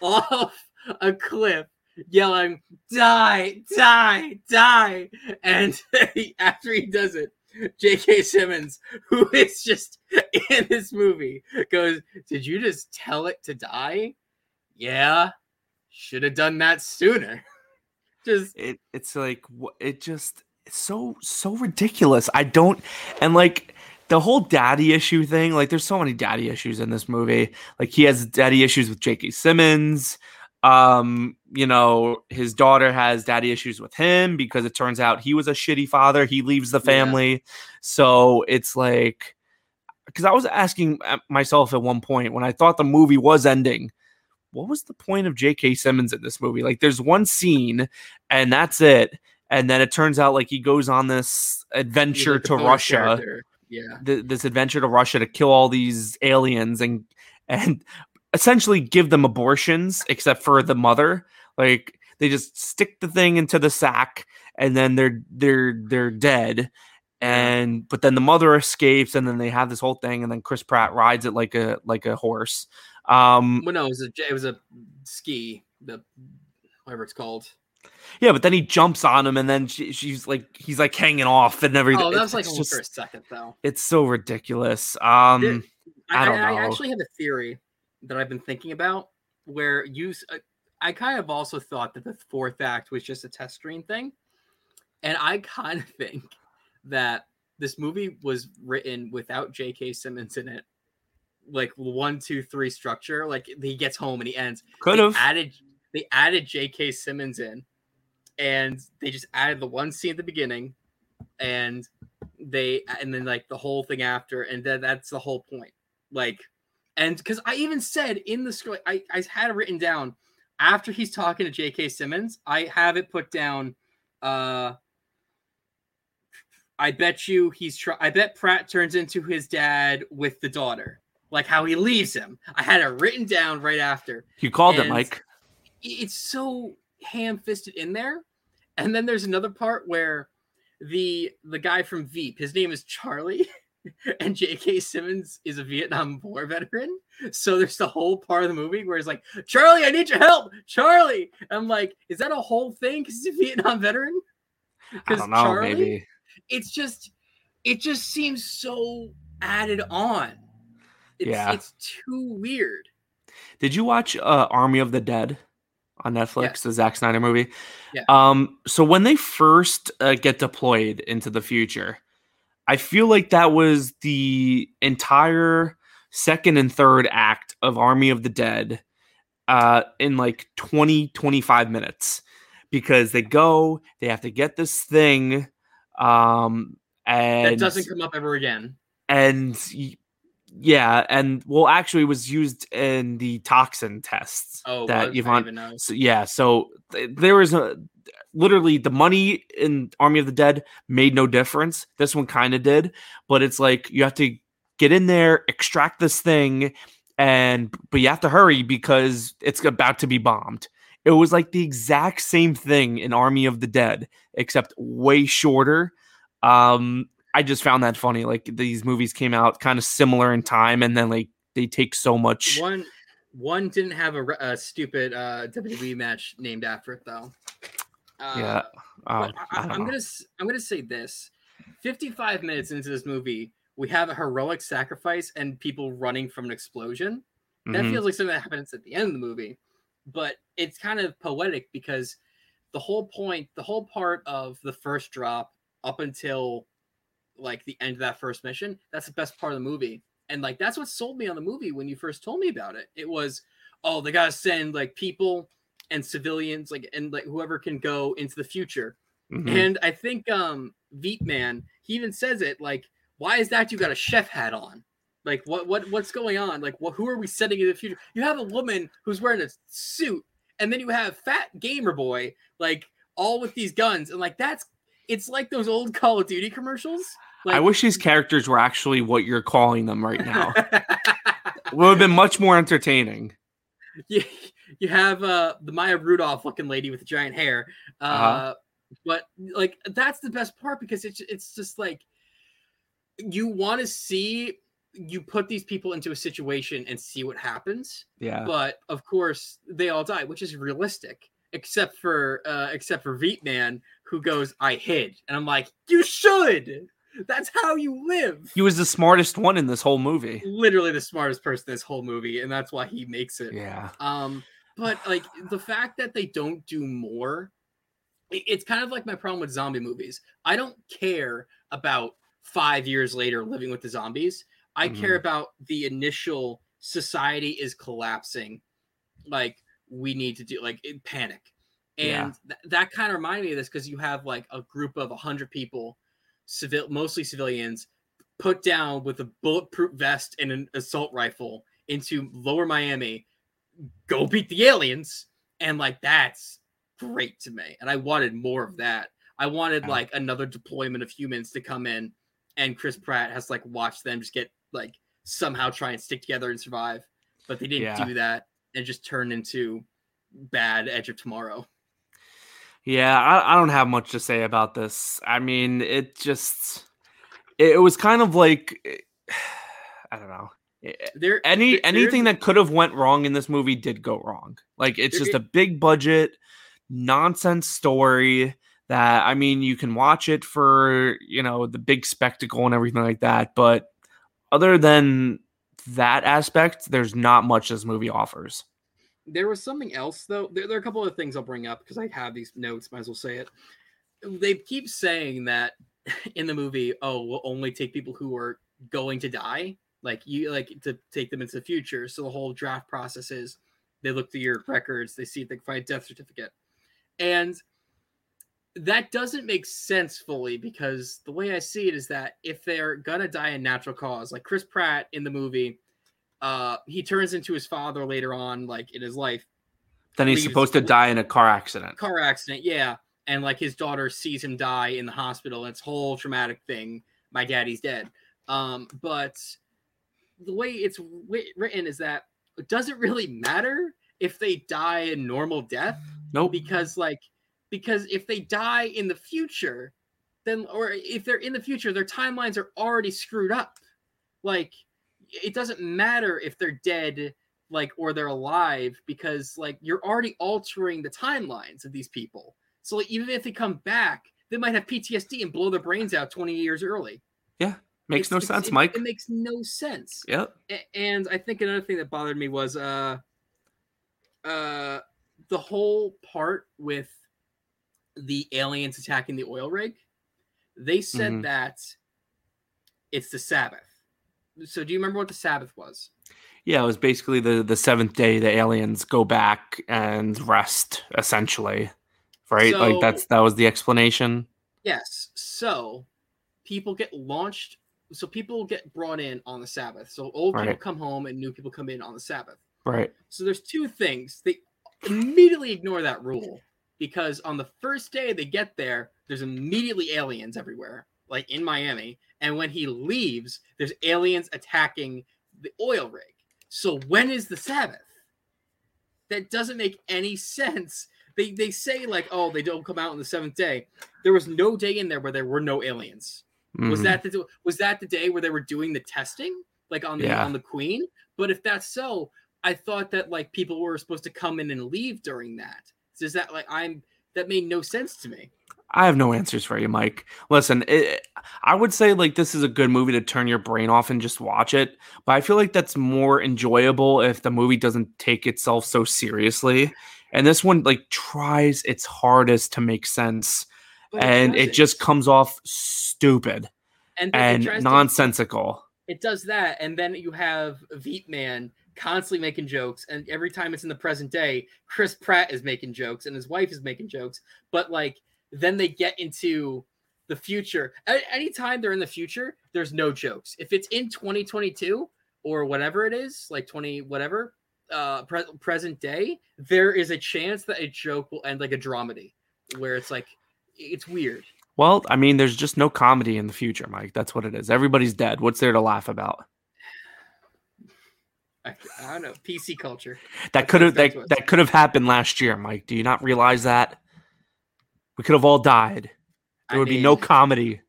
Speaker 2: off a cliff yelling, die, die, die. And after he does it, J.K. Simmons, who is just in this movie, goes, Did you just tell it to die? Yeah. Should have done that sooner.
Speaker 1: just it, it's like it just so so ridiculous. I don't and like the whole daddy issue thing, like there's so many daddy issues in this movie. Like he has daddy issues with J.K. Simmons. Um, you know, his daughter has daddy issues with him because it turns out he was a shitty father. He leaves the family. Yeah. So it's like because I was asking myself at one point when I thought the movie was ending, what was the point of J.K. Simmons in this movie? Like, there's one scene and that's it. And then it turns out like he goes on this adventure like to Russia. Character
Speaker 2: yeah
Speaker 1: th- this adventure to Russia to kill all these aliens and and essentially give them abortions except for the mother like they just stick the thing into the sack and then they're they're they're dead and but then the mother escapes and then they have this whole thing and then Chris Pratt rides it like a like a horse um
Speaker 2: well no it was a it was a ski the whatever it's called
Speaker 1: yeah, but then he jumps on him, and then she, she's like, he's like hanging off and everything.
Speaker 2: Oh, that was like just, for a second, though.
Speaker 1: It's so ridiculous. Um, I, I, don't know. I
Speaker 2: actually have a theory that I've been thinking about where you. Uh, I kind of also thought that the fourth act was just a test screen thing, and I kind of think that this movie was written without J.K. Simmons in it, like one, two, three structure. Like he gets home and he ends.
Speaker 1: Could have
Speaker 2: added. They added J.K. Simmons in and they just added the one scene at the beginning and they and then like the whole thing after and then that's the whole point like and because i even said in the script I, I had it written down after he's talking to jk simmons i have it put down uh i bet you he's try i bet pratt turns into his dad with the daughter like how he leaves him. I had it written down right after.
Speaker 1: You called and it mike
Speaker 2: it's so ham-fisted in there. And then there's another part where the the guy from Veep, his name is Charlie, and J.K. Simmons is a Vietnam War veteran. So there's the whole part of the movie where he's like, Charlie, I need your help, Charlie. I'm like, is that a whole thing? Because he's a Vietnam veteran.
Speaker 1: Because Charlie, maybe.
Speaker 2: it's just, it just seems so added on. It's, yeah, it's too weird.
Speaker 1: Did you watch uh, Army of the Dead? on Netflix, the Zack Snyder movie.
Speaker 2: Yeah.
Speaker 1: Um, so when they first uh, get deployed into the future, I feel like that was the entire second and third act of Army of the Dead uh, in like 20, 25 minutes. because they go, they have to get this thing, um, and
Speaker 2: that doesn't come up ever again.
Speaker 1: and yeah, and well, actually, it was used in the toxin tests
Speaker 2: Oh,
Speaker 1: that Yvonne.
Speaker 2: didn't even know.
Speaker 1: So, yeah, so th- there was a literally the money in Army of the Dead made no difference. This one kind of did, but it's like you have to get in there, extract this thing, and but you have to hurry because it's about to be bombed. It was like the exact same thing in Army of the Dead, except way shorter. Um, I just found that funny. Like these movies came out kind of similar in time, and then like they take so much.
Speaker 2: One one didn't have a, a stupid uh, WWE match named after it though. Uh,
Speaker 1: Yeah, um,
Speaker 2: I,
Speaker 1: I
Speaker 2: am gonna I'm gonna say this: 55 minutes into this movie, we have a heroic sacrifice and people running from an explosion. That
Speaker 1: Mhm.
Speaker 2: feels like something that happens at the end of the movie, but it's kind of poetic because the whole point, the whole part of the first drop up until like the end of that first mission, that's the best part of the movie. And like that's what sold me on the movie when you first told me about it. It was, oh, they gotta send like people and civilians, like and like whoever can go into the future.
Speaker 1: Mhm.
Speaker 2: And I think um Veep Man, he even says it like, why is that you got a chef hat on? Like what what what's going on? Like what who are we setting in the future? You have a woman who's wearing a suit, and then you have fat gamer boy, like all with these guns, and like that's it's like those old Call of Duty commercials. Like,
Speaker 1: I wish these characters were actually what you're calling them right now. would have been much more entertaining.
Speaker 2: you, you have uh the Maya Rudolph looking lady with the giant hair. Uh
Speaker 1: Uh-huh.
Speaker 2: but like that's the best part because it's it's just like you want to see you put these people into a situation and see what happens.
Speaker 1: Yeah.
Speaker 2: But of course they all die, which is realistic. Except for uh except for Veep Man who goes, I hid. And I'm like, you should. That's how you live.
Speaker 1: He was the smartest one in this whole movie.
Speaker 2: literally the smartest person in this whole movie, and that's why he makes it.
Speaker 1: Yeah.
Speaker 2: Um, but like the fact that they don't do more, it's kind of like my problem with zombie movies. I don't care about five years later living with the zombies. I mm-hmm. care about the initial society is collapsing. Like we need to do like panic.
Speaker 1: Yeah.
Speaker 2: And th- that kind of reminded me of this because you have like a group of 100 people, civil, mostly civilians, put down with a bulletproof vest and an assault rifle into lower Miami, go beat the aliens. And like that's great to me. And I wanted more of that. I wanted like another deployment of humans to come in and Chris Pratt has like watched them just get like somehow try and stick together and survive. But they didn't
Speaker 1: Yeah.
Speaker 2: do that and just turned into bad Edge of Tomorrow.
Speaker 1: Yeah, I, I don't have much to say about this. I mean, it just it was kind of like I don't know. Eh,
Speaker 2: There
Speaker 1: Any
Speaker 2: there-
Speaker 1: anything that could have went wrong in this movie did go wrong. Like it's
Speaker 2: There
Speaker 1: just a big budget nonsense story that I mean, you can watch it for, you know, the big spectacle and everything like that, but other than that aspect, there's not much this movie offers.
Speaker 2: There was something else though. There, there are a couple of things I'll bring up because I have these notes. Might as well say it. They keep saying that in the movie, oh, we'll only take people who are going to die. Like you like to take them into the future. So the whole draft process is they look through your records, they see if they can find a death certificate. And that doesn't make sense fully because the way I see it is that if they're gonna die in natural cause, like Chris Pratt in the movie, uh, he turns into his father later on, like in his life,
Speaker 1: Then he's supposed to die in a car accident.
Speaker 2: car accident, yeah, and like his daughter sees him die in the hospital, and it's whole traumatic thing. My daddy's dead. Um, but the way it's written is that it doesn't really matter if they die a normal death?
Speaker 1: Nope.
Speaker 2: because like because if they die in the future then or if they're in the future their timelines are already screwed up. Like it doesn't matter if they're dead like or they're alive because like you're already altering the timelines of these people. So like, even if they come back they might have ptsd and blow their brains out 20 years early
Speaker 1: Makes
Speaker 2: It's-
Speaker 1: no sense,
Speaker 2: it-
Speaker 1: Mike.
Speaker 2: it makes no sense
Speaker 1: Yep.
Speaker 2: and I think another thing that bothered me was uh uh the whole part with the aliens attacking the oil rig. They said
Speaker 1: Mhm.
Speaker 2: that it's the Sabbath. So do you remember what the Sabbath was?
Speaker 1: Yeah, it was basically the the seventh day the aliens go back and rest essentially right? like that's that was the explanation.
Speaker 2: Yes. So people get launched. So people get brought in on the Sabbath. So old people come home and new people come in on the Sabbath.
Speaker 1: Right.
Speaker 2: So there's two things. They immediately ignore that rule because on the first day they get there, there's immediately aliens everywhere, like in Miami. And when he leaves, there's aliens attacking the oil rig. So when is the Sabbath? That doesn't make any sense. They they say like, oh, they don't come out on the seventh day. There was no day in there where there were no aliens. Was
Speaker 1: Mhm.
Speaker 2: that the was that the day where they were doing the testing, like on the
Speaker 1: Yeah.
Speaker 2: on the Queen? But if that's so, I thought that like people were supposed to come in and leave during that. that. Is that like I'm that made no sense to me?
Speaker 1: I have no answers for you, Mike. Listen, it, I would say like this is a good movie to turn your brain off and just watch it, but I feel like that's more enjoyable if the movie doesn't take itself so seriously. And this one like tries its hardest to make sense,
Speaker 2: But
Speaker 1: and it
Speaker 2: doesn't.
Speaker 1: just comes off stupid
Speaker 2: and,
Speaker 1: and nonsensical.
Speaker 2: it does that, and then you have Veep Man constantly making jokes, and every time it's in the present day, Chris Pratt is making jokes, and his wife is making jokes, but like then they get into the future. Any time they're in the future, there's no jokes. If it's in 2022 or whatever it is, like 20 whatever, uh, pre- present day, there is a chance that a joke will end like a dramedy, where it's like it's weird.
Speaker 1: Well, I mean, there's just no comedy in the future, Mike. That's what it is. Everybody's dead. What's there to laugh about?
Speaker 2: I, I don't know PC culture.
Speaker 1: That could have that, that could have happened last year, Mike. Do you not realize that? We could have all died. There would be no comedy.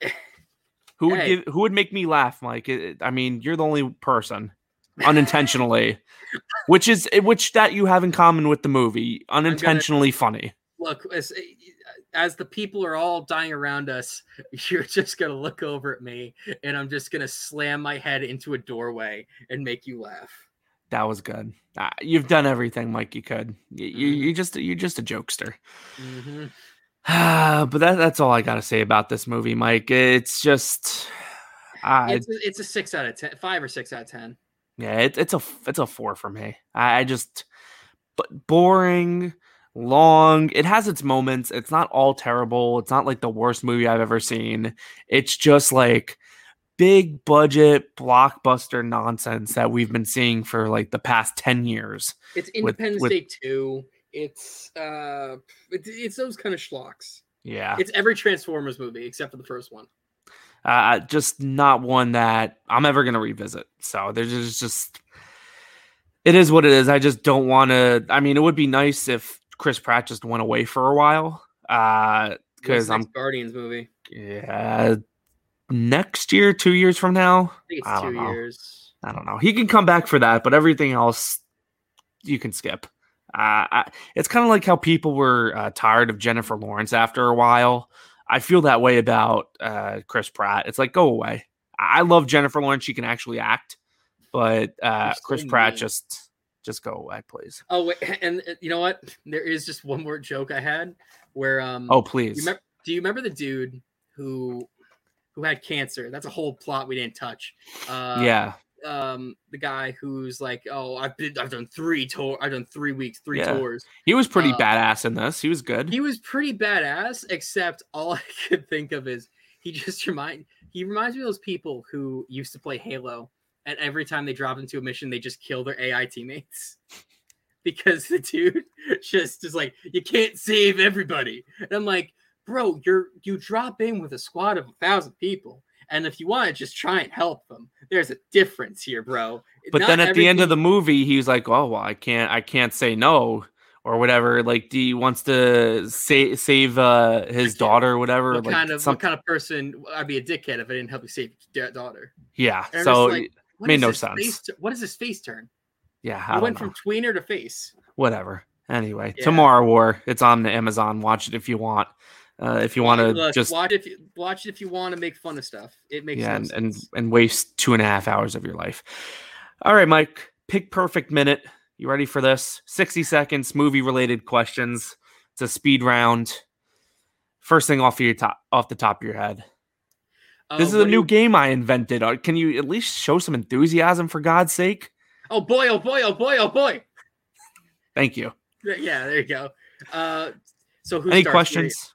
Speaker 1: Who would
Speaker 2: Hey.
Speaker 1: give, who would make me laugh, Mike? I mean, you're the only person unintentionally, which is eh, which that you have in common with the movie, unintentionally funny.
Speaker 2: look eh, as the people are all dying around us you're just gonna look over at me and i'm just gonna slam my head into a doorway and make you laugh
Speaker 1: That was good. Uh, you've done everything, Mike. You could. You, you,
Speaker 2: Mhm.
Speaker 1: you just you're just a jokester.
Speaker 2: Mhm.
Speaker 1: but that, that's all I got to say about this movie, Mike. It's just, I
Speaker 2: it's, a, it's a six out of ten five or six out of ten
Speaker 1: yeah, it, it's a it's a four for me. I, I just, but boring, long. It has its moments. It's not all terrible. It's not like the worst movie I've ever seen. It's just like big budget blockbuster nonsense that we've been seeing for like the past ten years.
Speaker 2: it's
Speaker 1: With-
Speaker 2: independence
Speaker 1: with-
Speaker 2: day 2 it's uh it, it's those kind of schlocks
Speaker 1: Yeah,
Speaker 2: it's every transformers movie except for the first one
Speaker 1: uh, just not one that I'm ever gonna revisit. So there's just, just it is what it is. I just don't want to. I mean, it would be nice if Chris Pratt just went away for a while. Uh, because I'm
Speaker 2: guardians movie
Speaker 1: yeah, next year, two years from now,
Speaker 2: i think it's
Speaker 1: I
Speaker 2: two
Speaker 1: don't know.
Speaker 2: years
Speaker 1: I don't know. He can come back for that, but everything else you can skip. Uh, I, it's kind of like how people were uh, tired of Jennifer Lawrence after a while. I feel that way about uh, Chris Pratt. It's like go away. I love Jennifer Lawrence; she can actually act, but uh, Chris Pratt
Speaker 2: mean.
Speaker 1: just just go away, please.
Speaker 2: oh wait and uh, you know what there is just one more joke i had where um
Speaker 1: Oh,
Speaker 2: You
Speaker 1: please.
Speaker 2: remember, do you remember the dude who who had cancer? That's a whole plot we didn't touch. Uh,
Speaker 1: yeah,
Speaker 2: Um, the guy who's like, oh, I've been, I've done three tour, I've done three weeks, three
Speaker 1: Yeah.
Speaker 2: tours.
Speaker 1: he was pretty
Speaker 2: uh,
Speaker 1: badass in this. He was good.
Speaker 2: He was pretty badass, except all I could think of is he just remind he reminds me of those people who used to play Halo, and every time they drop into a mission, they just kill their AI teammates. Because the dude just is like, you can't save everybody. And I'm like, bro, you're you drop in with a squad of a thousand people. And if you want to just try and help them, there's a difference here, bro.
Speaker 1: But
Speaker 2: Not
Speaker 1: then at the end of the movie, he's like, "Oh well, I can't, I can't say no." Or whatever, like he wants to sa- save uh, his daughter, or whatever.
Speaker 2: what
Speaker 1: like
Speaker 2: kind of
Speaker 1: some-
Speaker 2: what kind of person I'd be a dickhead if I didn't help you save your daughter.
Speaker 1: yeah.
Speaker 2: And
Speaker 1: So
Speaker 2: like, What
Speaker 1: Made no sense.
Speaker 2: tu- what is his face turn?
Speaker 1: yeah, I
Speaker 2: went
Speaker 1: know.
Speaker 2: from tweener to face.
Speaker 1: whatever. Anyway,
Speaker 2: Yeah.
Speaker 1: Tomorrow War. It's on the Amazon. Watch it if you want. Uh, if you want to just
Speaker 2: watch if you watch it if you want to make fun of stuff. It makes sense.
Speaker 1: yeah,
Speaker 2: no
Speaker 1: and, and and waste two and a half hours of your life. All right, Mike. Pic perfect minute. You ready for this? Sixty seconds. Movie related questions. It's a speed round. First thing off of your top off the top of your head.
Speaker 2: Uh,
Speaker 1: This is a new
Speaker 2: you-
Speaker 1: game I invented. Uh, Can you at least show some enthusiasm for God's sake?
Speaker 2: Oh boy! Oh boy! Oh boy! Oh boy!
Speaker 1: Thank you.
Speaker 2: Yeah, there you go. Uh, So who
Speaker 1: Any questions?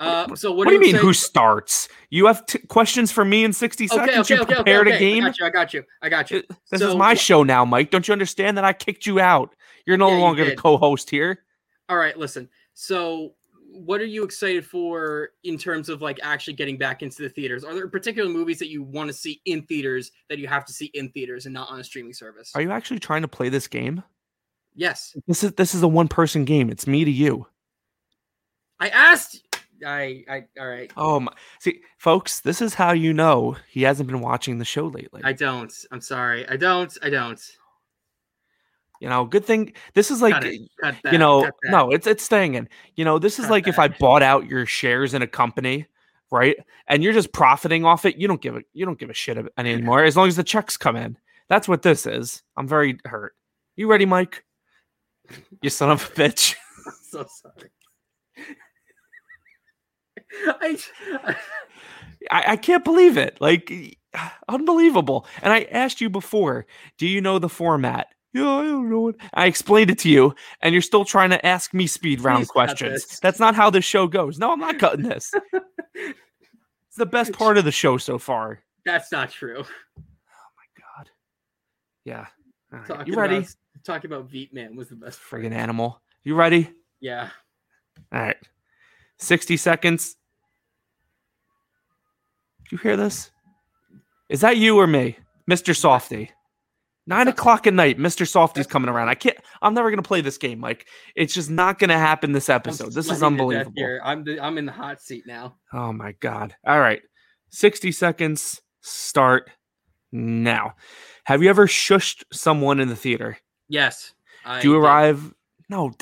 Speaker 2: Uh, so what,
Speaker 1: What, do you mean? Who starts? You have t- questions for me in sixty seconds. You have t- questions for me in sixty
Speaker 2: Okay,
Speaker 1: seconds.
Speaker 2: okay,
Speaker 1: you
Speaker 2: okay, okay,
Speaker 1: prepared
Speaker 2: okay.
Speaker 1: a game.
Speaker 2: I got you. I got you. I got you.
Speaker 1: Uh, This
Speaker 2: So
Speaker 1: is my show now, Mike. Don't you understand that I kicked you out? You're no
Speaker 2: Yeah, you
Speaker 1: longer the co-host here.
Speaker 2: All right, listen. So, what are you excited for in terms of like actually getting back into the theaters? Are there particular movies that you want to see in theaters that you have to see in theaters and not on a streaming service?
Speaker 1: Are you actually trying to play this game?
Speaker 2: yes,
Speaker 1: This is this is a one-person game. It's me to you.
Speaker 2: I asked. I, I, all right.
Speaker 1: Oh my! See, folks, this is how you know he hasn't been watching the show lately.
Speaker 2: I don't. I'm sorry. I don't. I don't.
Speaker 1: You know, good thing this is like
Speaker 2: cut it. Eh, cut that.
Speaker 1: you know
Speaker 2: that.
Speaker 1: no it's it's staying in you know this is
Speaker 2: Cut
Speaker 1: like if i bought out your shares in a company right and you're just profiting off it you don't give a you don't give a shit anymore as long as the checks come in that's what this is i'm very hurt you ready mike you son of a bitch
Speaker 2: I'm so sorry. I,
Speaker 1: I, I can't believe it like unbelievable and i asked you before do you know the format yeah, I don't know it. I explained it to you, and you're still trying to ask me speed round
Speaker 2: Please
Speaker 1: questions. That's not how this show goes. No, I'm not cutting this. It's the best part of the show so far.
Speaker 2: that's not true.
Speaker 1: Oh my god. Yeah. All right.
Speaker 2: Talking
Speaker 1: You ready?
Speaker 2: About, talking about Veep Man was the best. part.
Speaker 1: Friggin' animal. You ready?
Speaker 2: Yeah.
Speaker 1: All right. 60 seconds. Did you hear this? Is that you or me? Mr. Softee. Nine o'clock at night. Mr.
Speaker 2: Softee's
Speaker 1: coming around. I can't, I'm never to play this game, Mike. It's just not to happen this episode. This is
Speaker 2: sweating to death
Speaker 1: unbelievable.
Speaker 2: I'm the, I'm in the hot seat now.
Speaker 1: Oh my god. All right. 60 seconds start now. Have you ever shushed someone in the theater?
Speaker 2: Yes. I
Speaker 1: Do you
Speaker 2: did.
Speaker 1: arrive No.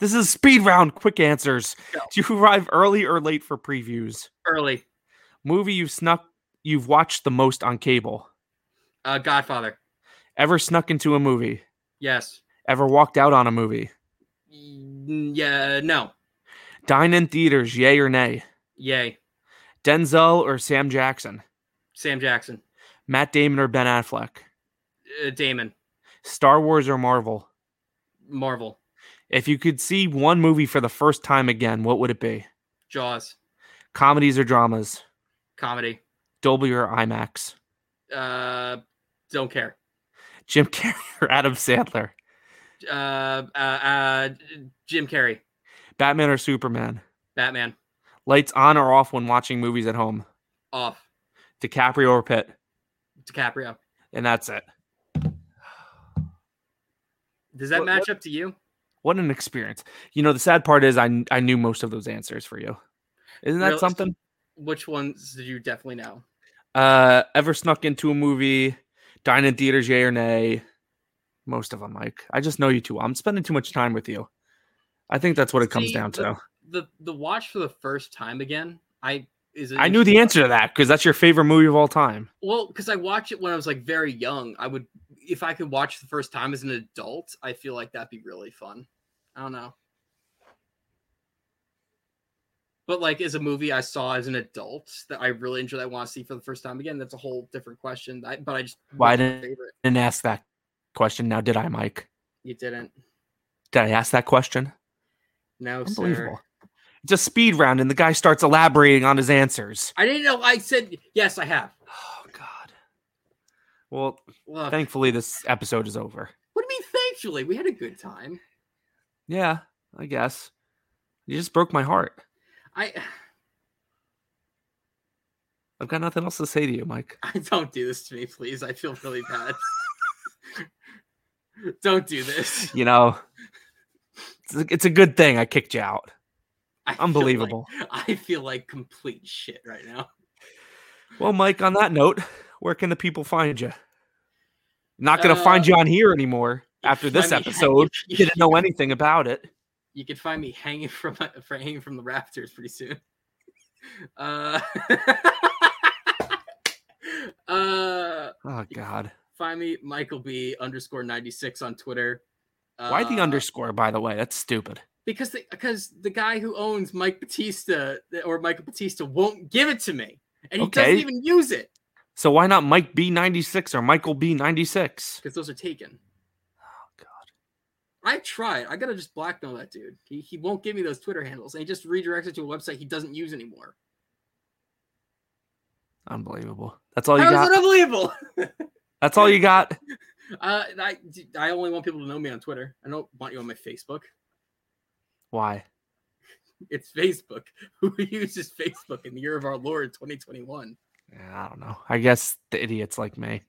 Speaker 1: This is speed round quick answers.
Speaker 2: Go.
Speaker 1: Do you arrive early or late for previews?
Speaker 2: early?
Speaker 1: Movie you've snuck you've watched the most on cable.
Speaker 2: Uh, Godfather.
Speaker 1: Ever snuck into a movie?
Speaker 2: Yes.
Speaker 1: Ever walked out on a movie?
Speaker 2: Mm, Yeah. No.
Speaker 1: Dine in theaters, yay or nay?
Speaker 2: Yay.
Speaker 1: Denzel or Sam Jackson?
Speaker 2: Sam Jackson.
Speaker 1: Matt Damon or Ben Affleck?
Speaker 2: Uh, Damon.
Speaker 1: Star Wars or Marvel?
Speaker 2: Marvel.
Speaker 1: If you could see one movie for the first time again, what would it be?
Speaker 2: Jaws.
Speaker 1: Comedies or dramas?
Speaker 2: Comedy.
Speaker 1: Dolby or IMAX?
Speaker 2: Uh, don't care.
Speaker 1: Jim Carrey or Adam Sandler?
Speaker 2: Uh, uh, uh, Jim Carrey.
Speaker 1: Batman or Superman?
Speaker 2: Batman.
Speaker 1: Lights on or off when watching movies at home?
Speaker 2: Off.
Speaker 1: DiCaprio or Pitt?
Speaker 2: DiCaprio.
Speaker 1: And that's it.
Speaker 2: Does that
Speaker 1: What-
Speaker 2: match
Speaker 1: what-
Speaker 2: up to you?
Speaker 1: What an experience. You know, the sad part is I, I knew most of those answers for you. Isn't that
Speaker 2: Really?
Speaker 1: something?
Speaker 2: Which ones did you definitely know?
Speaker 1: Uh, ever snuck into a movie? Dine in theaters, yay or nay? Most of them, Mike. I just know you too. I'm spending too much time with you. I think that's what it comes
Speaker 2: See,
Speaker 1: down
Speaker 2: the-
Speaker 1: to.
Speaker 2: The the watch for the first time again. I is.
Speaker 1: I knew the answer to that because that's your favorite movie of all time.
Speaker 2: Well, because I watched it when I was like very young. I would, if I could watch the first time as an adult, I feel like that'd be really fun. I don't know. But like as a movie I saw as an adult that I really enjoyed, I want to see for the first time again. That's a whole different question. I, but I just
Speaker 1: Why didn't-? Didn't ask that question. Now, did I, Mike?
Speaker 2: You didn't?
Speaker 1: Did I ask that question?
Speaker 2: No,
Speaker 1: Unbelievable.
Speaker 2: sir.
Speaker 1: It's a speed round, and the guy starts elaborating on his answers.
Speaker 2: I didn't know. I said yes. I have.
Speaker 1: Oh God. Well,
Speaker 2: Look,
Speaker 1: thankfully, this episode is over.
Speaker 2: what do you mean? Thankfully, we had a good time.
Speaker 1: Yeah, I guess. You just broke my heart.
Speaker 2: I
Speaker 1: I've got nothing else to say to you, Mike.
Speaker 2: I don't do this to me, please. I feel really bad. don't do this.
Speaker 1: You know, it's a, it's a good thing I kicked you out.
Speaker 2: I feel like-
Speaker 1: Unbelievable.
Speaker 2: I feel like complete shit right now.
Speaker 1: Well, Mike, on that note, where can the people find you? Not going to find
Speaker 2: Uh,
Speaker 1: you on here anymore after this
Speaker 2: find me
Speaker 1: episode. You didn't know anything about it.
Speaker 2: You could find me hanging from for hanging from the rafters pretty soon. Uh, uh,
Speaker 1: Oh, God.
Speaker 2: find me Michael B underscore ninety six on Twitter.
Speaker 1: Why the
Speaker 2: Uh,
Speaker 1: underscore, by the way? That's stupid.
Speaker 2: Because the, because the guy who owns Mike Battista or Michael Battista won't give it to me, and he doesn't even use it
Speaker 1: So why not Mike B96 or Michael B96?
Speaker 2: because those are taken. I tried. I gotta just blackmail that dude. He, he won't give me those Twitter handles, and he just redirects it to a website he doesn't use anymore.
Speaker 1: Unbelievable. That's all you
Speaker 2: How
Speaker 1: got.
Speaker 2: unbelievable?
Speaker 1: That's all you got.
Speaker 2: Uh, I I only want people to know me on Twitter. I don't want you on my Facebook.
Speaker 1: Why?
Speaker 2: It's Facebook. Who uses Facebook in the year of our Lord 2021?
Speaker 1: Yeah, I don't know. I guess the idiots like me.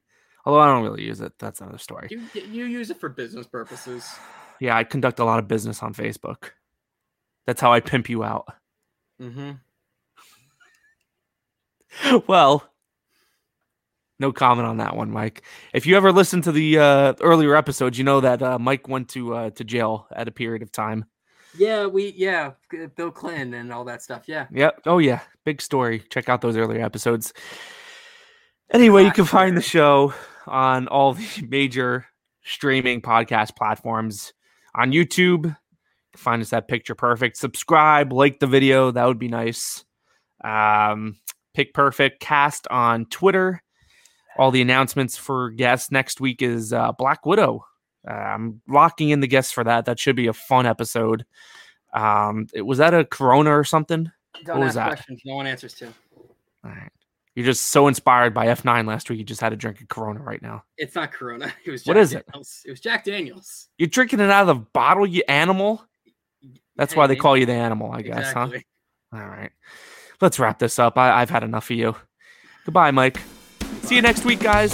Speaker 1: Although I don't really use it. That's another story.
Speaker 2: You you use it for business purposes.
Speaker 1: Yeah, I conduct a lot of business on Facebook. That's how I pimp you out.
Speaker 2: Mm-hmm.
Speaker 1: well, no comment on that one, Mike. If you ever listened to the uh, earlier episodes, you know that uh, Mike went to uh, to jail at a period of time.
Speaker 2: Yeah, we yeah, Bill Clinton and all that stuff. Yeah.
Speaker 1: Yep. Oh yeah, big story. Check out those earlier episodes. Anyway, you can find the show on all the major streaming podcast platforms on YouTube. Find us at Picture Perfect. Subscribe, like the video. That would be nice. Um, Pic Perfect Cast on Twitter. All the announcements for guests next week is uh, Black Widow. Uh, I'm locking in the guests for that. That should be a fun episode. Um, it, was that a Corona or something?
Speaker 2: Don't
Speaker 1: What
Speaker 2: ask
Speaker 1: that?
Speaker 2: questions no one answers to.
Speaker 1: All right. You're just so inspired by F9 last week. You just had a drink of Corona right now.
Speaker 2: It's not Corona. It was Jack
Speaker 1: What is it?
Speaker 2: Daniels. It was Jack Daniels.
Speaker 1: You're drinking it out of the bottle, you animal. That's why they call you the animal, I guess,
Speaker 2: exactly.
Speaker 1: huh? All right. Let's wrap this up. I, I've had enough of you. Goodbye, Mike. See you next week, guys.